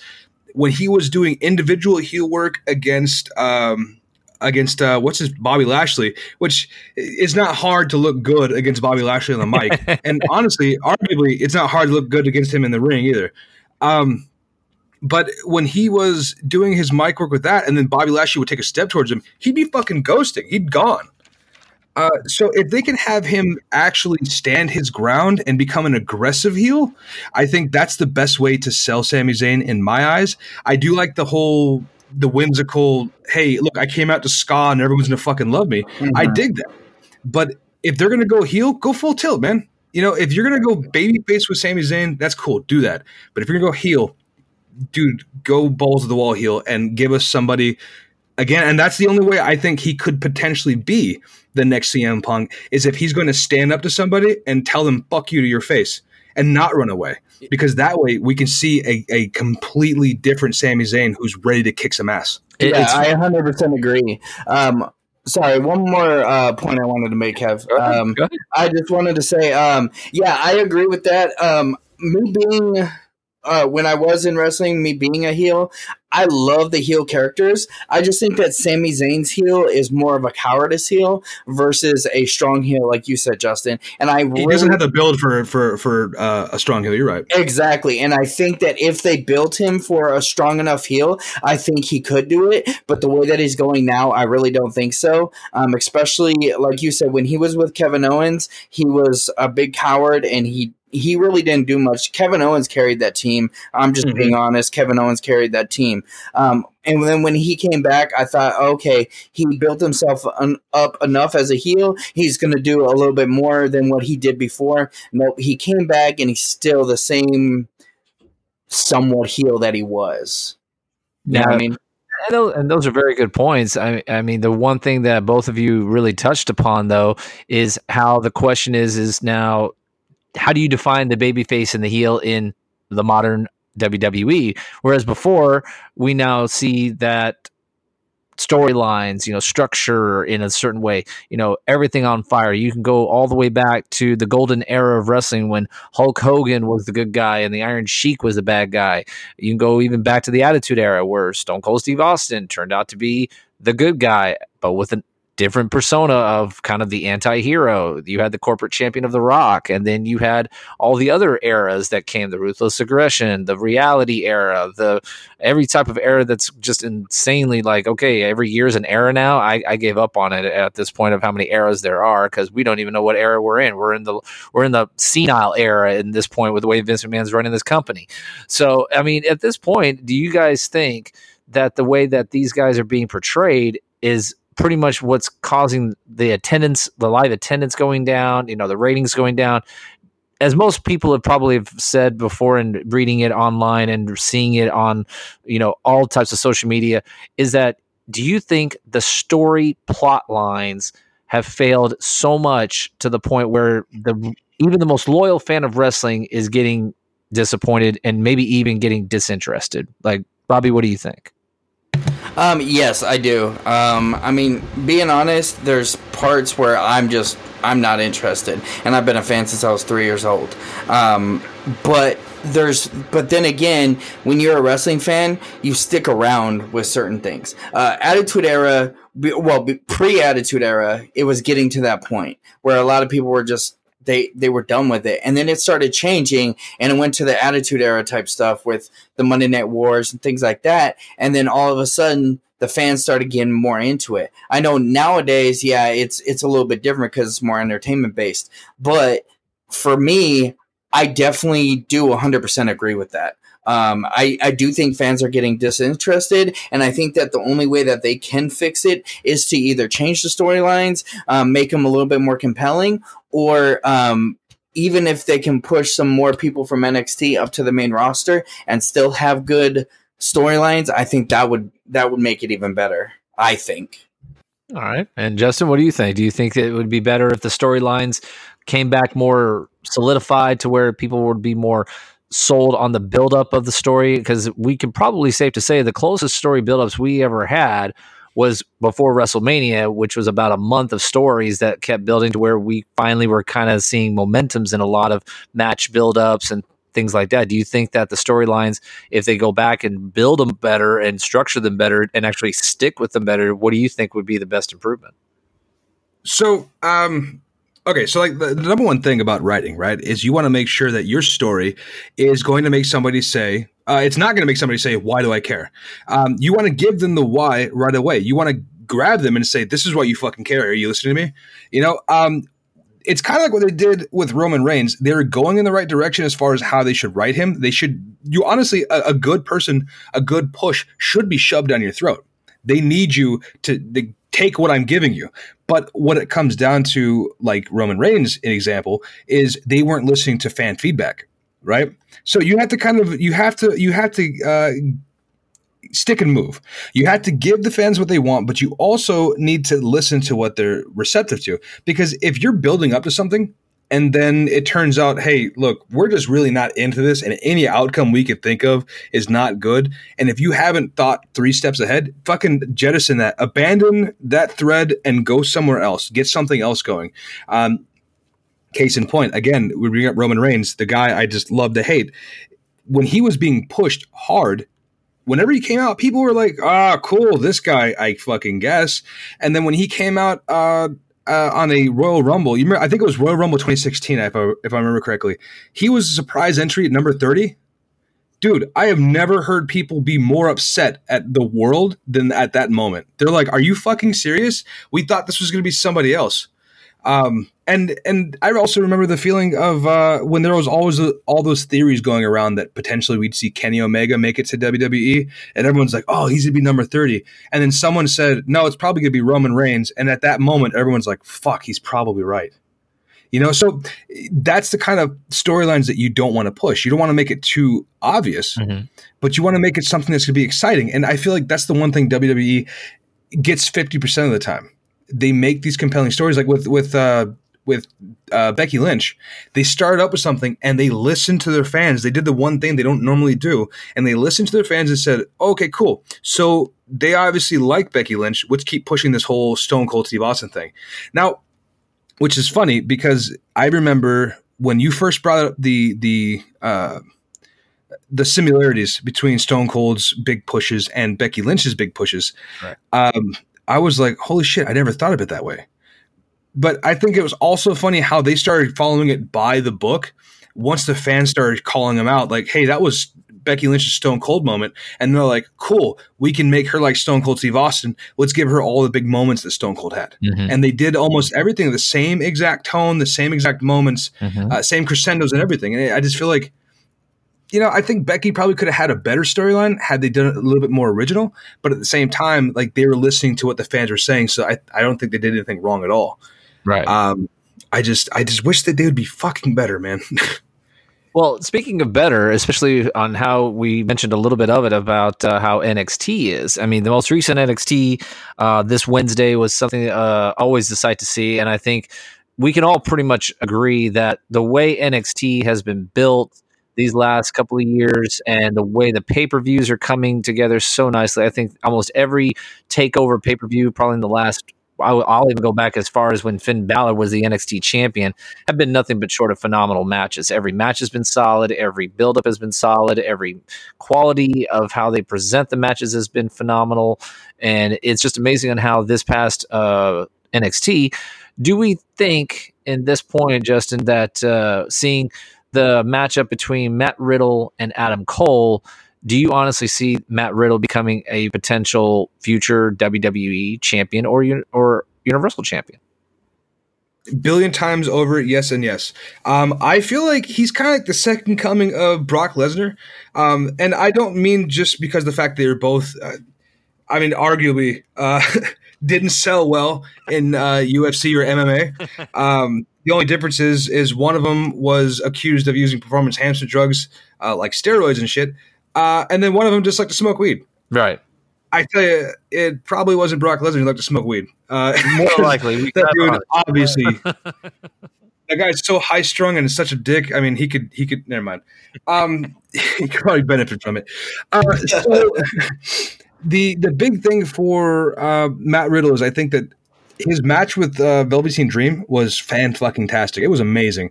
When he was doing individual heel work against um, against uh, what's his Bobby Lashley, which is not hard to look good against Bobby Lashley on the mic, [LAUGHS] and honestly, arguably, it's not hard to look good against him in the ring either. Um, but when he was doing his mic work with that, and then Bobby Lashley would take a step towards him, he'd be fucking ghosting. He'd gone. Uh, so if they can have him actually stand his ground and become an aggressive heel, I think that's the best way to sell Sami Zayn in my eyes. I do like the whole the whimsical, hey, look, I came out to ska and everyone's gonna fucking love me. Mm-hmm. I dig that. But if they're gonna go heel, go full tilt, man. You know, if you're gonna go baby face with Sami Zayn, that's cool. Do that. But if you're gonna go heel, dude, go balls to the wall heel and give us somebody again. And that's the only way I think he could potentially be the next CM Punk is if he's going to stand up to somebody and tell them "fuck you" to your face and not run away. Because that way we can see a, a completely different Sami Zayn who's ready to kick some ass. Yeah, I 100% agree. Um, sorry, one more uh, point I wanted to make, Kev. Um, I just wanted to say, um, yeah, I agree with that. Um, me being uh, when I was in wrestling, me being a heel, I love the heel characters. I just think that Sami Zayn's heel is more of a cowardice heel versus a strong heel, like you said, Justin. And I he really, doesn't have the build for for for uh, a strong heel. You're right. Exactly. And I think that if they built him for a strong enough heel, I think he could do it. But the way that he's going now, I really don't think so. Um, especially like you said, when he was with Kevin Owens, he was a big coward and he he really didn't do much. Kevin Owens carried that team. I'm just mm-hmm. being honest. Kevin Owens carried that team. Um, and then when he came back, I thought, okay, he built himself un- up enough as a heel. He's going to do a little bit more than what he did before. Nope, he came back and he's still the same somewhat heel that he was. Yeah, I mean. And those are very good points. I, I mean, the one thing that both of you really touched upon, though, is how the question is: is now how do you define the baby face and the heel in the modern WWE? Whereas before, we now see that storylines, you know, structure in a certain way, you know, everything on fire. You can go all the way back to the golden era of wrestling when Hulk Hogan was the good guy and the Iron Sheik was the bad guy. You can go even back to the Attitude Era where Stone Cold Steve Austin turned out to be the good guy, but with an different persona of kind of the anti-hero. You had the corporate champion of the rock, and then you had all the other eras that came, the ruthless aggression, the reality era, the every type of era that's just insanely like, okay, every year is an era now. I, I gave up on it at this point of how many eras there are because we don't even know what era we're in. We're in the we're in the senile era in this point with the way Vince McMahon's running this company. So I mean, at this point, do you guys think that the way that these guys are being portrayed is pretty much what's causing the attendance, the live attendance going down, you know, the ratings going down. As most people have probably have said before and reading it online and seeing it on, you know, all types of social media, is that do you think the story plot lines have failed so much to the point where the even the most loyal fan of wrestling is getting disappointed and maybe even getting disinterested? Like, Bobby, what do you think? Um, yes, I do. Um, I mean, being honest, there's parts where I'm just I'm not interested, and I've been a fan since I was three years old. Um, but there's but then again when you're a wrestling fan you stick around with certain things uh, attitude era well pre-attitude era it was getting to that point where a lot of people were just they they were done with it. And then it started changing and it went to the attitude era type stuff with the monday night wars and things like that. And then all of a sudden the fans started getting more into it. I know nowadays yeah it's it's a little bit different because it's more entertainment based. But for me i definitely do 100% agree with that um, I, I do think fans are getting disinterested, and I think that the only way that they can fix it is to either change the storylines, um, make them a little bit more compelling, or um, even if they can push some more people from NXT up to the main roster and still have good storylines, I think that would that would make it even better. I think. All right. And Justin, what do you think? Do you think it would be better if the storylines came back more solidified to where people would be more sold on the buildup of the story because we can probably safe to say the closest story buildups we ever had was before WrestleMania, which was about a month of stories that kept building to where we finally were kind of seeing momentums in a lot of match buildups and things like that. Do you think that the storylines, if they go back and build them better and structure them better and actually stick with them better, what do you think would be the best improvement? So, um, okay, so like the, number one thing about writing, right, is you want to make sure that your story is going to make somebody say, uh, it's not going to make somebody say, "Why do I care?" Um, you want to give them the why right away. You want to grab them and say, "This is why you fucking care." Are you listening to me? You know, um, it's kind of like what they did with Roman Reigns. They're going in the right direction as far as how they should write him. They should, you honestly, a, a good person, a good push should be shoved down your throat. They need you to, to take what I'm giving you. But what it comes down to, like Roman Reigns, an example, is they weren't listening to fan feedback, right? So you have to kind of, you have to, you have to uh, stick and move. You have to give the fans what they want, but you also need to listen to what they're receptive to. Because if you're building up to something and then it turns out, hey, look, we're just really not into this, and any outcome we could think of is not good. And if you haven't thought three steps ahead, fucking jettison that, abandon that thread, and go somewhere else. Get something else going. Um, case in point, again, we bring up Roman Reigns, the guy I just love to hate. When he was being pushed hard, whenever he came out, people were like, "Ah, cool, this guy, I fucking guess." And then when he came out uh, uh, on a Royal Rumble, you remember? I think it was Royal Rumble 2016, if I, if I remember correctly. He was a surprise entry at number 30. Dude, I have never heard people be more upset at the world than at that moment. They're like, "Are you fucking serious? We thought this was going to be somebody else." Um, and and I also remember the feeling of uh, when there was always a, all those theories going around that potentially we'd see Kenny Omega make it to WWE, and everyone's like, "Oh, he's gonna be number 30. And then someone said, "No, it's probably gonna be Roman Reigns." And at that moment, everyone's like, "Fuck, he's probably right." You know, so that's the kind of storylines that you don't want to push. You don't want to make it too obvious, mm-hmm. but you want to make it something that's going to be exciting. And I feel like that's the one thing WWE gets 50% of the time. They make these compelling stories like with with uh with uh, Becky Lynch, they started up with something and they listened to their fans. They did the one thing they don't normally do, and they listened to their fans and said, "Okay, cool." So they obviously like Becky Lynch. Let's keep pushing this whole Stone Cold Steve Austin thing. Now, which is funny because I remember when you first brought up the the uh, the similarities between Stone Cold's big pushes and Becky Lynch's big pushes. Right. Um, I was like, "Holy shit! I never thought of it that way." But I think it was also funny how they started following it by the book once the fans started calling them out, like, hey, that was Becky Lynch's Stone Cold moment. And they're like, cool, we can make her like Stone Cold Steve Austin. Let's give her all the big moments that Stone Cold had. Mm-hmm. And they did almost everything, the same exact tone, the same exact moments, mm-hmm. uh, same crescendos and everything. And I just feel like, you know, I think Becky probably could have had a better storyline had they done it a little bit more original. But at the same time, like they were listening to what the fans were saying. So I, I don't think they did anything wrong at all. Right. Um, I just I just wish that they would be fucking better, man. [LAUGHS] well, speaking of better, especially on how we mentioned a little bit of it about uh, how NXT is. I mean, the most recent NXT uh, this Wednesday was something uh, always the sight to see, and I think we can all pretty much agree that the way NXT has been built these last couple of years and the way the pay per views are coming together so nicely. I think almost every takeover pay per view, probably in the last I'll, I'll, even go back as far as when Finn Balor was the NXT champion, have been nothing but short of phenomenal matches. Every match has been solid. Every buildup has been solid. Every quality of how they present the matches has been phenomenal. And it's just amazing on how this past uh, NXT, do we think in this point, Justin, that uh, seeing the matchup between Matt Riddle and Adam Cole – do you honestly see Matt Riddle becoming a potential future WWE champion or or Universal champion? Billion times over, yes and yes. Um, I feel like he's kind of like the second coming of Brock Lesnar, um, and I don't mean just because the fact they are both. Uh, I mean, arguably, uh, [LAUGHS] didn't sell well in uh, UFC or MMA. [LAUGHS] Um, the only difference is is one of them was accused of using performance enhancement drugs uh, like steroids and shit, uh, and then one of them just liked to smoke weed. Right. I tell you, it probably wasn't Brock Lesnar who liked to smoke weed. Uh, More [LAUGHS] likely, that dude obviously. [LAUGHS] that guy's so high strung and such a dick. I mean, he could he could never mind. Um, [LAUGHS] he could probably benefit from it. Uh, so the the big thing for uh, Matt Riddle is I think that his match with uh, Velveteen Dream was fan fucking tastic. It was amazing,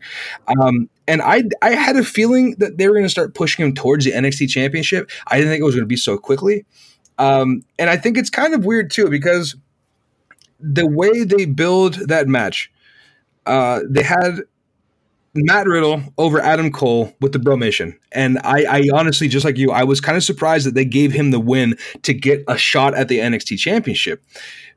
um, and I I had a feeling that they were going to start pushing him towards the NXT Championship. I didn't think it was going to be so quickly, um, and I think it's kind of weird too because the way they build that match, uh, they had Matt Riddle over Adam Cole with the Bromation. And I, I honestly, just like you, I was kind of surprised that they gave him the win to get a shot at the NXT Championship.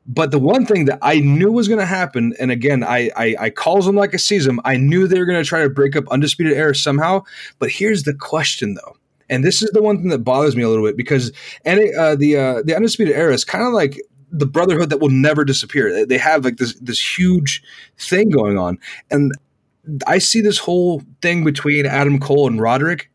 But the one thing that I knew was going to happen, and again, I, I, I calls them like I sees them. I knew they were going to try to break up Undisputed Era somehow. But here's the question, though, and this is the one thing that bothers me a little bit because and uh, the uh, the Undisputed Era is kind of like the brotherhood that will never disappear. They have like this this huge thing going on, and I see this whole thing between Adam Cole and Roderick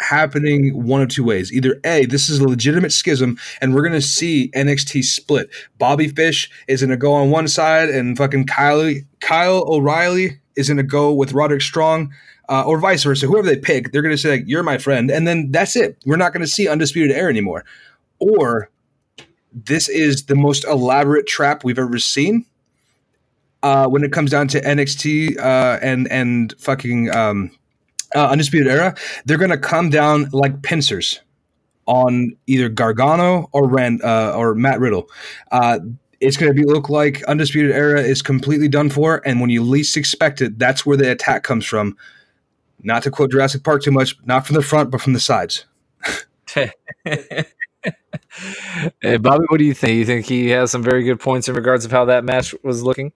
happening one of two ways. Either A, this is a legitimate schism and we're to see NXT split. Bobby Fish is to go on one side and fucking Kyle, Kyle O'Reilly is to go with Roderick Strong. Uh, or vice versa, whoever they pick, they're going to say, like, You're my friend. And then that's it. We're not going to see Undisputed Era anymore. Or this is the most elaborate trap we've ever seen uh, when it comes down to NXT uh, and and fucking um, uh, Undisputed Era, they're gonna come down like pincers on either Gargano or Rand uh, or Matt Riddle. Uh, it's going to be look like Undisputed Era is completely done for, and when you least expect it, that's where the attack comes from. Not to quote Jurassic Park too much, not from the front, but from the sides. [LAUGHS] hey, Bobby, what do you think? You think he has some very good points in regards of how that match was looking?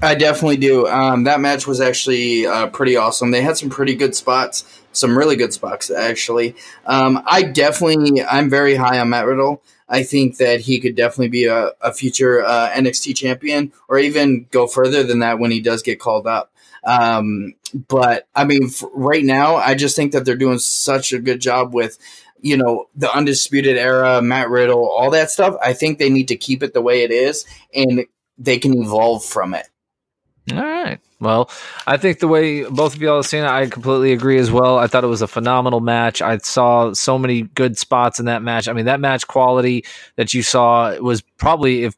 I definitely do. Um, that match was actually uh, pretty awesome. They had some pretty good spots, some really good spots actually. Um, I definitely, I'm very high on Matt Riddle. I think that he could definitely be a, a future uh, NXT champion, or even go further than that when he does get called up. Um, but I mean, right now, I just think that they're doing such a good job with you know, the undisputed era, Matt Riddle, all that stuff. I think they need to keep it the way it is and they can evolve from it. All right. Well, I think the way both of y'all have seen it, I completely agree as well. I thought it was a phenomenal match. I saw so many good spots in that match. I mean, that match quality that you saw was probably, if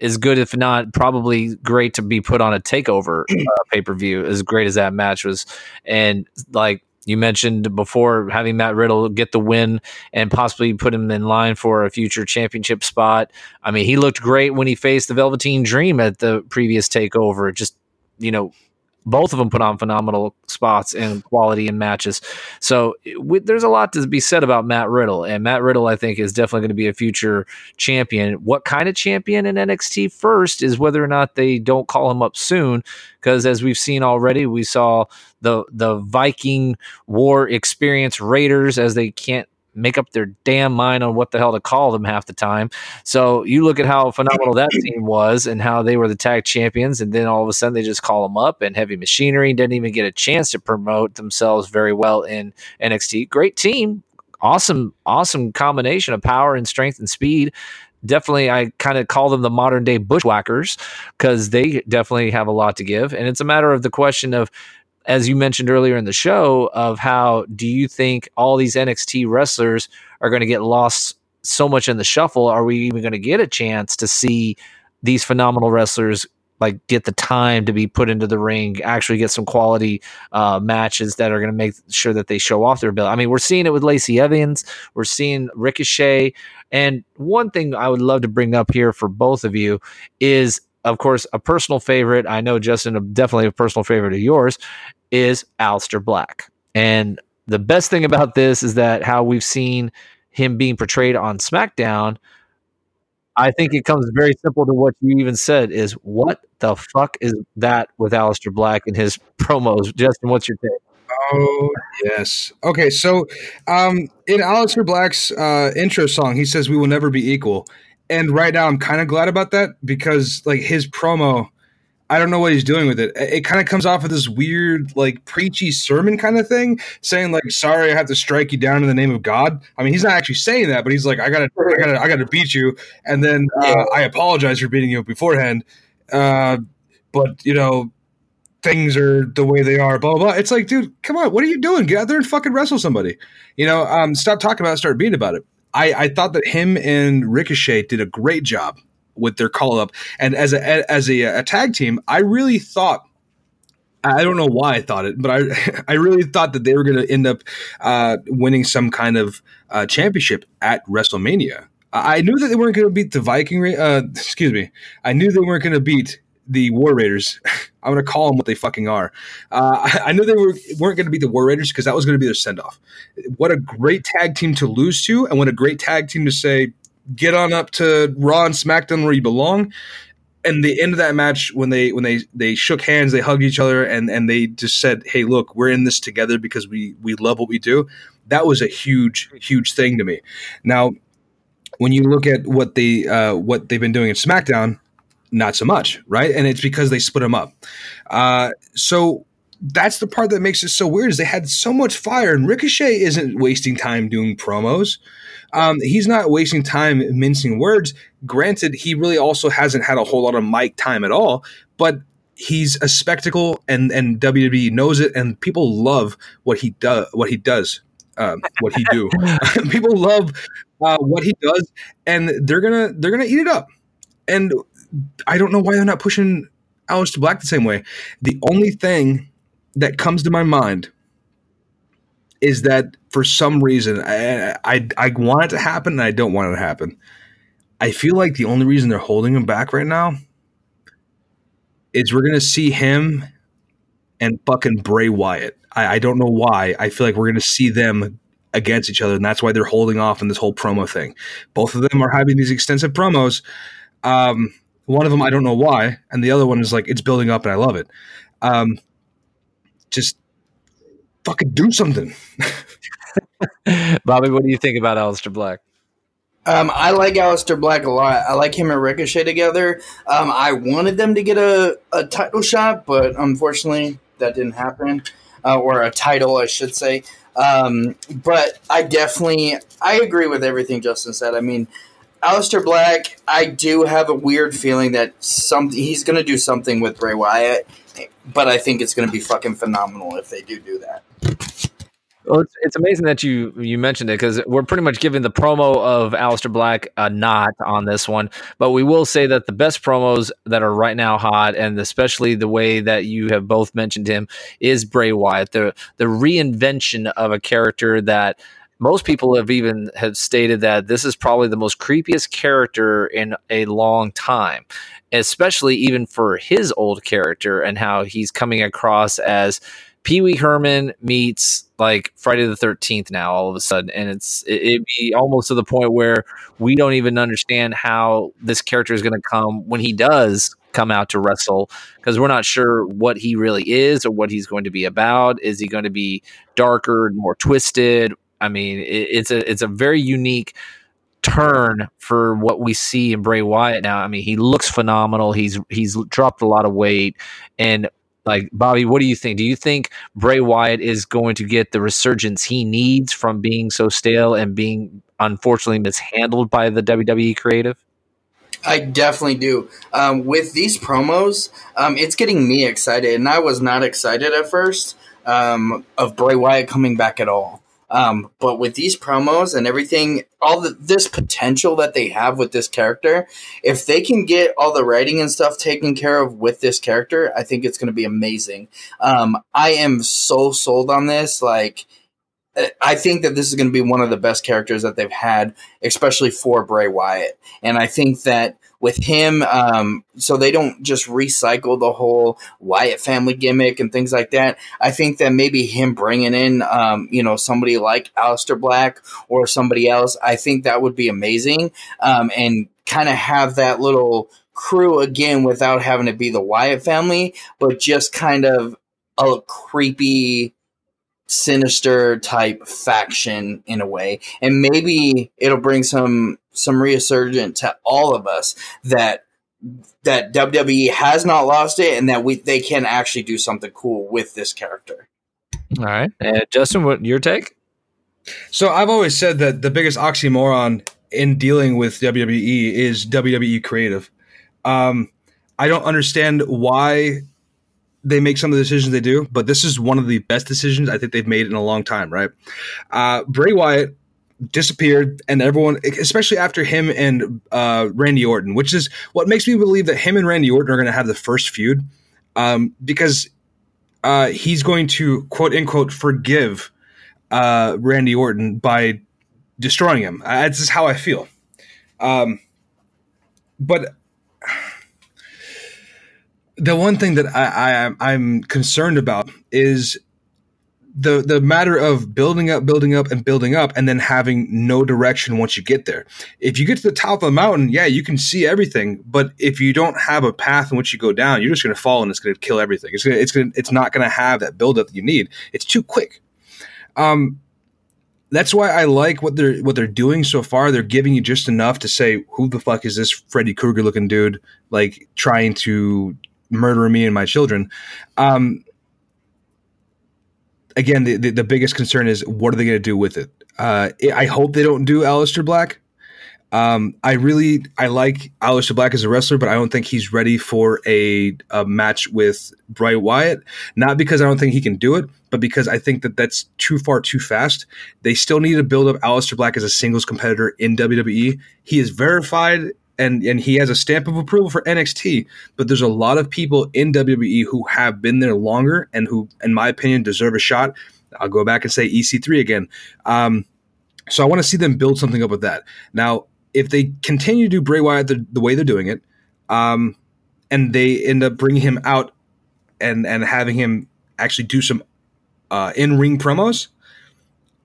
as good, if not probably great to be put on a takeover uh, [CLEARS THROAT] pay per view. As great as that match was, and like you mentioned before, having Matt Riddle get the win and possibly put him in line for a future championship spot. I mean, he looked great when he faced the Velveteen Dream at the previous takeover. Just you know, both of them put on phenomenal spots and quality in matches. So there's a lot to be said about Matt Riddle, and Matt Riddle, I think, is definitely going to be a future champion. What kind of champion in NXT first is whether or not they don't call him up soon, because as we've seen already, we saw the the Viking War experience Raiders as they can't make up their damn mind on what the hell to call them half the time. So you look at how phenomenal that team was and how they were the tag champions, and then all of a sudden they just call them up, and Heavy Machinery didn't even get a chance to promote themselves very well in NXT. Great team, awesome, awesome combination of power and strength and speed. Definitely, I kind of call them the modern day bushwhackers because they definitely have a lot to give. And it's a matter of the question of as you mentioned earlier in the show, of how do you think all these NXT wrestlers are going to get lost so much in the shuffle? Are we even going to get a chance to see these phenomenal wrestlers like get the time to be put into the ring, actually get some quality uh, matches that are going to make sure that they show off their ability. I mean, we're seeing it with Lacey Evans, we're seeing Ricochet, and one thing I would love to bring up here for both of you is of course, a personal favorite. I know Justin, definitely a personal favorite of yours, is Aleister Black. And the best thing about this is that how we've seen him being portrayed on SmackDown. I think it comes very simple to what you even said is what the fuck is that with Aleister Black and his [LAUGHS] promos? Justin, what's your take? Oh yes. Okay, so um, in Aleister Black's uh, intro song, he says, "We will never be equal," and right now I'm kind of glad about that because like his promo, I don't know what he's doing with it. It kind of comes off of this weird like preachy sermon kind of thing, saying like, "Sorry, I have to strike you down in the name of God." I mean, he's not actually saying that, but he's like, "I gotta, I gotta, I gotta beat you," and then uh, I apologize for beating you beforehand. Uh, but you know, things are the way they are, blah, blah, blah. It's like, dude, come on, what are you doing? Get out there and fucking wrestle somebody. You know, um, stop talking about it, start being about it. I, I thought that him and Ricochet did a great job with their call up. And as a as a, a tag team, I really thought I don't know why I thought it, but I [LAUGHS] I really thought that they were going to end up uh, winning some kind of uh, championship at WrestleMania. I knew that they weren't going to beat the Viking. Uh, [LAUGHS] excuse me. I knew they weren't going to beat the War Raiders. [LAUGHS] I'm going to call them what they fucking are. Uh, I, I, knew they were, weren't going to beat the War Raiders because that was going to be their send off. What a great tag team to lose to, and what a great tag team to say, get on up to Raw and SmackDown where you belong. And the end of that match, when they when they they shook hands, they hugged each other, and and they just said, "Hey, look, we're in this together because we we love what we do." That was a huge huge thing to me. Now, when you look at what they uh, what they've been doing in SmackDown, not so much, right? And it's because they split them up. Uh, so that's the part that makes it so weird is they had so much fire, and Ricochet isn't wasting time doing promos. Um, he's not wasting time mincing words. Granted, he really also hasn't had a whole lot of mic time at all, but he's a spectacle, and and WWE knows it, and people love what he does. What he does. Um, what he do. [LAUGHS] [LAUGHS] people love uh, what he does, and they're gonna they're gonna eat it up. And I don't know why they're not pushing Aleister Black the same way. The only thing that comes to my mind is that for some reason I, I I want it to happen and I don't want it to happen. I feel like the only reason they're holding him back right now is we're gonna see him and fucking Bray Wyatt. I, I don't know why. I feel like we're gonna see them against each other, and that's why they're holding off on this whole promo thing. Both of them are having these extensive promos. Um, one of them I don't know why, and the other one is like it's building up and I love it. Um, just fucking do something. [LAUGHS] Bobby, what do you think about Aleister Black? Um, I like Aleister Black a lot. I like him and Ricochet together. Um, I wanted them to get a, a title shot, but unfortunately that didn't happen, uh, or a title, I should say. Um, but I definitely I agree with everything Justin said. I mean, Aleister Black, I do have a weird feeling that some he's going to do something with Bray Wyatt, but I think it's going to be fucking phenomenal if they do do that. Well, it's, it's amazing that you you mentioned it because we're pretty much giving the promo of Aleister Black a knot on this one, but we will say that the best promos that are right now hot, and especially the way that you have both mentioned him, is Bray Wyatt. The the reinvention of a character that most people have even have stated that this is probably the most creepiest character in a long time especially even for his old character and how he's coming across as Pee Wee Herman meets like Friday the Thirteenth now all of a sudden, and it's it, would be almost to the point where we don't even understand how this character is going to come when he does come out to wrestle because we're not sure what he really is or what he's going to be about. Is he going to be darker and more twisted? I mean, it, it's a it's a very unique turn for what we see in Bray Wyatt now. I mean, he looks phenomenal. He's he's dropped a lot of weight and like Bobby, what do you think? Do you think Bray Wyatt is going to get the resurgence he needs from being so stale and being unfortunately mishandled by the WWE creative? I definitely do. Um, with these promos, um, it's getting me excited, and I was not excited at first um, of Bray Wyatt coming back at all. Um, but with these promos and everything, all the, this potential that they have with this character, if they can get all the writing and stuff taken care of with this character, I think it's going to be amazing. Um, I am so sold on this. Like, I think that this is going to be one of the best characters that they've had, especially for Bray Wyatt. And I think that with him, um, so they don't just recycle the whole Wyatt family gimmick and things like that. I think that maybe him bringing in, um, you know, somebody like Aleister Black or somebody else, I think that would be amazing. Um, and kind of have that little crew again without having to be the Wyatt family, but just kind of a creepy sinister type faction in a way and maybe it'll bring some some resurgent to all of us that that WWE has not lost it and that we they can actually do something cool with this character. All right. And Justin, what your take? So I've always said that the biggest oxymoron in dealing with WWE is WWE creative. Um, I don't understand why they make some of the decisions they do, but this is one of the best decisions I think they've made in a long time, right? Uh, Bray Wyatt disappeared, and everyone, especially after him and uh, Randy Orton, which is what makes me believe that him and Randy Orton are going to have the first feud, um, because uh, he's going to quote unquote forgive uh, Randy Orton by destroying him. Uh, that's just how I feel. Um, but the one thing that I, I I'm concerned about is the the matter of building up, building up, and building up, and then having no direction once you get there. If you get to the top of the mountain, yeah, you can see everything, but if you don't have a path in which you go down, you're just going to fall and it's going to kill everything. It's gonna, it's gonna, it's not going to have that build up that you need. It's too quick. Um, that's why I like what they're what they're doing so far. They're giving you just enough to say, "Who the fuck is this Freddy Krueger looking dude?" Like trying to murder me and my children. Um, again, the, the, the biggest concern is what are they going to do with it? Uh, I hope they don't do Aleister Black. Um, I really I like Aleister Black as a wrestler, but I don't think he's ready for a, a match with Bray Wyatt. Not because I don't think he can do it, but because I think that that's too far too fast. They still need to build up Aleister Black as a singles competitor in WWE. He is verified and and he has a stamp of approval for NXT. But there's a lot of people in WWE who have been there longer and who, in my opinion, deserve a shot. I'll go back and say EC3 again. Um, so I want to see them build something up with that. Now, if they continue to do Bray Wyatt the, the way they're doing it, um, and they end up bringing him out and and having him actually do some uh, in ring promos,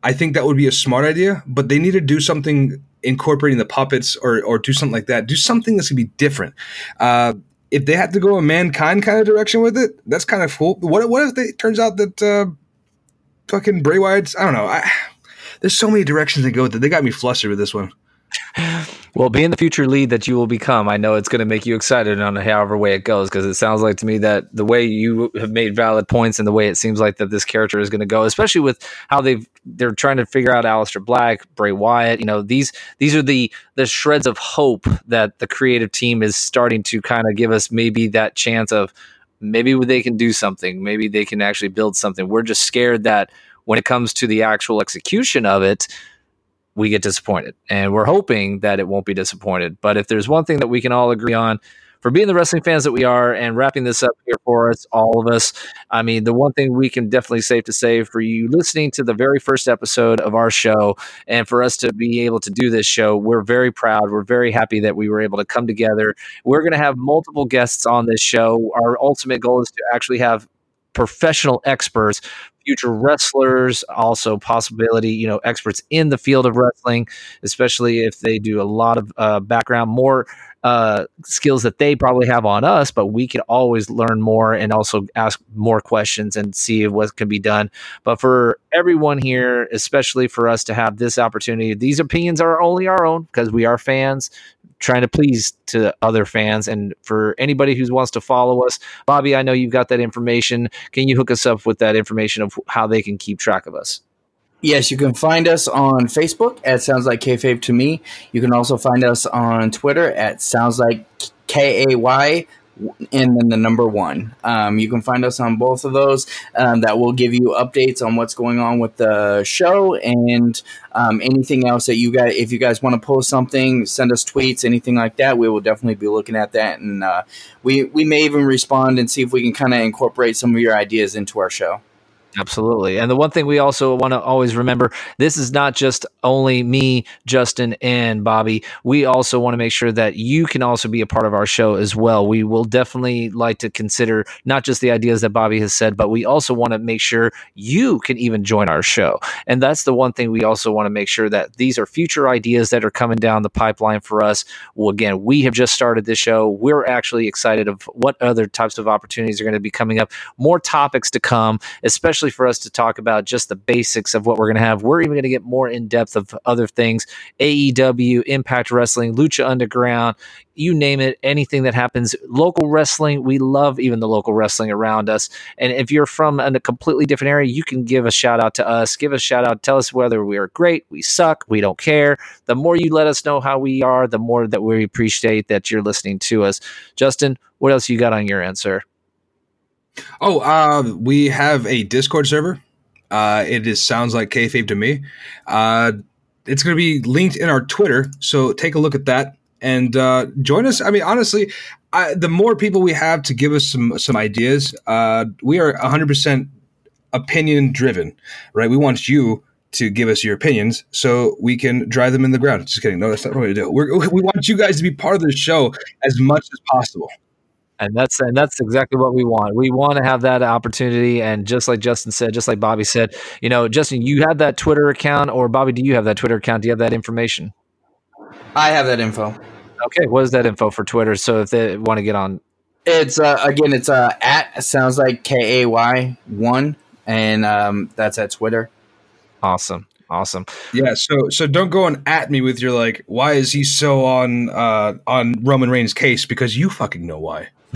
I think that would be a smart idea. But they need to do something incorporating the puppets or or do something like that. Do something that's gonna be different. Uh, if they have to go a mankind kind of direction with it, that's kind of cool. What what if it turns out that uh, fucking Bray Wyatt's? I don't know. I, there's so many directions to go with it. They got me flustered with this one. Well, being the future lead that you will become, I know it's going to make you excited on however way it goes because it sounds like to me that the way you have made valid points and the way it seems like that this character is going to go, especially with how they've they're trying to figure out Aleister Black, Bray Wyatt. You know these these are the the shreds of hope that the creative team is starting to kind of give us maybe that chance of maybe they can do something, maybe they can actually build something. We're just scared that when it comes to the actual execution of it we get disappointed. And we're hoping that it won't be disappointed. But if there's one thing that we can all agree on, for being the wrestling fans that we are and wrapping this up here for us, all of us, I mean, the one thing we can definitely safe to say for you listening to the very first episode of our show and for us to be able to do this show, we're very proud. We're very happy that we were able to come together. We're going to have multiple guests on this show. Our ultimate goal is to actually have professional experts future wrestlers, also possibility, you know, experts in the field of wrestling, especially if they do a lot of uh, background, more uh, skills that they probably have on us, but we can always learn more and also ask more questions and see what can be done. But for everyone here, especially for us to have this opportunity, these opinions are only our own because we are fans trying to please to other fans and for anybody who wants to follow us. Bobby i know you've got that information. Can you hook us up with that information of how they can keep track of us? Yes, you can find us on Facebook at Sounds Like Kayfabe to me. You can also find us on Twitter at Sounds Like K A Y and then the number one. Um, you can find us on both of those. Um, that will give you updates on what's going on with the show and um, anything else that you guys. If you guys want to post something, send us tweets, anything like that. We will definitely be looking at that, and uh, we we may even respond and see if we can kind of incorporate some of your ideas into our show. Absolutely. And the one thing we also want to always remember this is not just only me, Justin, and Bobby. We also want to make sure that you can also be a part of our show as well. We will definitely like to consider not just the ideas that Bobby has said, but we also want to make sure you can even join our show. And that's the one thing we also want to make sure that these are future ideas that are coming down the pipeline for us. Well, again, we have just started this show. We're actually excited of what other types of opportunities are going to be coming up, more topics to come, especially especially for us to talk about just the basics of what we're going to have. We're even going to get more in depth of other things AEW, Impact Wrestling, Lucha Underground, you name it, anything that happens. Local wrestling, we love even the local wrestling around us. And if you're from a completely different area, you can give a shout out to us, give a shout out, tell us whether we are great, we suck, we don't care. The more you let us know how we are, the more that we appreciate that you're listening to us. Justin, what else you got on your end, sir? Oh, uh, we have a Discord server. Uh, it is sounds like kayfabe to me. Uh, it's going to be linked in our Twitter, so take a look at that and uh, join us. I mean, honestly, I, the more people we have to give us some some ideas, uh, we are 100 percent opinion driven, right? We want you to give us your opinions so we can drive them in the ground. Just kidding. No, that's not what we do. We're, we want you guys to be part of the show as much as possible. And that's and that's exactly what we want. We want to have that opportunity. And just like Justin said, just like Bobby said, you know, Justin, you have that Twitter account, or Bobby, do you have that Twitter account? Do you have that information? I have that info. Okay, what is that info for Twitter? So if they want to get on, It's uh, again, it's uh, at sounds like K A Y one, and um, that's at Twitter. awesome, awesome. Yeah, so so don't go and at me with your like, why is he so on uh on Roman Reigns' case? Because you fucking know why.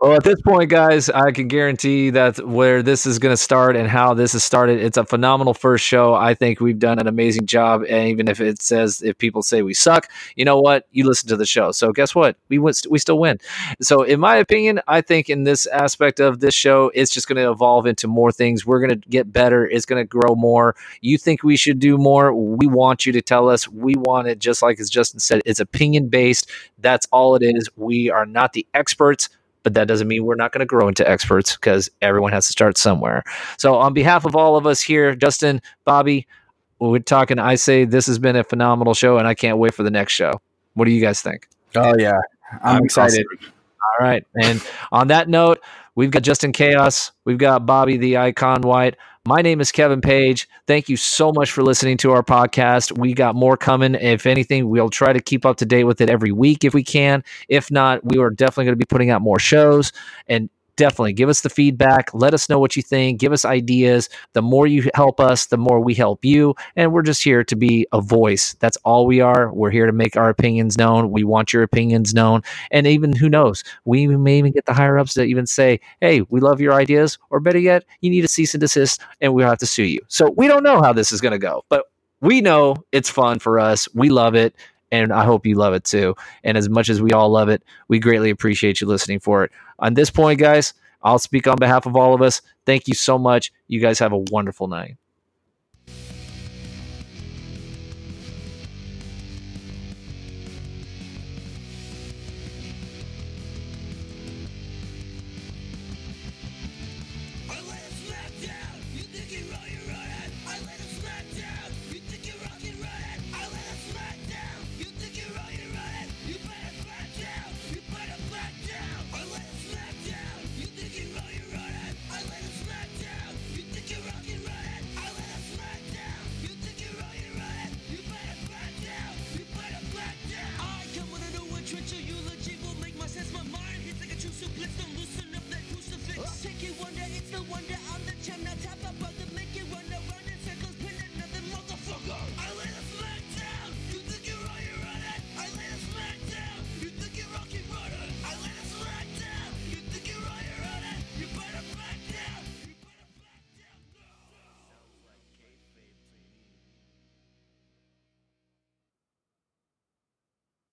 Well, at this point, guys, I can guarantee that where this is going to start and how this has started, it's a phenomenal first show. I think we've done an amazing job. And even if it says, if people say we suck, you know what? You listen to the show. So guess what? We win, we still win. So, in my opinion, I think in this aspect of this show, it's just going to evolve into more things. We're going to get better. It's going to grow more. You think we should do more? We want you to tell us. We want it just like as Justin said, it's opinion based. That's all it is. We are not the experts but that doesn't mean we're not going to grow into experts because everyone has to start somewhere. So, on behalf of all of us here, Justin, Bobby, we're talking. I say this has been a phenomenal show, and I can't wait for the next show. What do you guys think? Oh yeah, I'm, excited. All right. And on that note, we've got Justin Chaos, we've got Bobby the Icon White. My name is Kevin Page. Thank you so much for listening to our podcast. We got more coming. If anything, we'll try to keep up to date with it every week if we can. If not, we are definitely going to be putting out more shows. And definitely give us the feedback. Let us know what you think. Give us ideas. The more you help us, the more we help you. And we're just here to be a voice. That's all we are. We're here to make our opinions known. We want your opinions known. And even who knows, we may even get the higher ups to even say, hey, we love your ideas. Or better yet, you need a cease and desist and we'll have to sue you. So we don't know how this is going to go, but we know it's fun for us. We love it. And I hope you love it too. And as much as we all love it, we greatly appreciate you listening for it. On this point, guys, I'll speak on behalf of all of us. Thank you so much. You guys have a wonderful night.